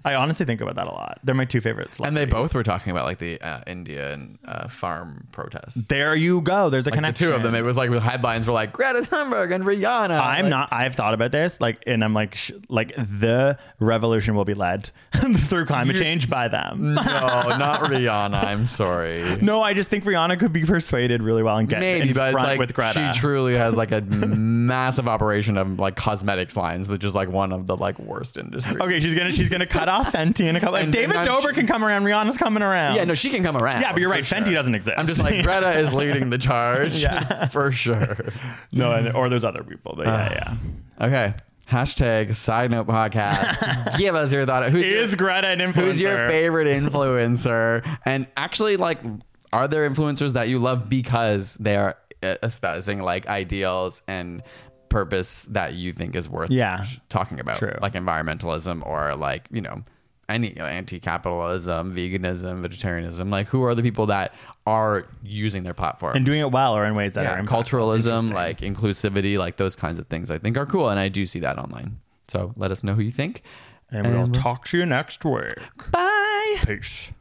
S3: I honestly think about that a lot. They're my two favorites.
S4: And they both were talking about like the uh, India and uh, farm protests.
S3: There you go. There's a
S4: Like the
S3: connection.
S4: two of them, it was like the headlines were like Greta Thunberg and Rihanna.
S3: I'm
S4: Like,
S3: not. I've thought about this, like, and I'm like, sh- like the revolution will be led through climate change by them.
S4: No, not Rihanna. I'm sorry.
S3: No, I just think Rihanna could be persuaded really well and get
S4: Maybe,
S3: in
S4: but it's
S3: front
S4: like
S3: with Greta.
S4: she truly has like a massive operation of like cosmetics lines, which is like one of the like worst industries.
S3: okay, she's gonna she's gonna cut off Fenty in a couple. If
S4: And-
S3: David
S4: and I'm
S3: Dober
S4: sh-
S3: can come around, Rihanna's coming around.
S4: Yeah, no, she can come around.
S3: Yeah, but you're
S4: for
S3: right, Fenty doesn't exist.
S4: I'm just like Greta is leading the charge.
S3: Yeah.
S4: for sure.
S3: no, and, or there's other people, but yeah, yeah.
S4: Okay. Hashtag side note podcast. Give us your thought. Who's
S3: Is
S4: your,
S3: Greta an influencer?
S4: who's your favorite influencer? And actually, like, are there influencers that you love because they are uh, espousing like ideals and purpose that you think is worth
S3: Yeah.
S4: talking about?
S3: True.
S4: Like environmentalism or like, you know, any anti-capitalism, veganism, vegetarianism. Like, who are the people that are using their platform
S3: and doing it well or in ways that
S4: yeah,
S3: are impactful. It's
S4: culturalism, like inclusivity, like those kinds of things, I think are cool, and I do see that online. So let us know who you think.
S3: And we'll
S4: And-
S3: talk to you next week.
S4: Bye.
S3: Peace.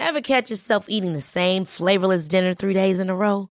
S5: Ever catch yourself eating the same flavorless dinner three days in a row?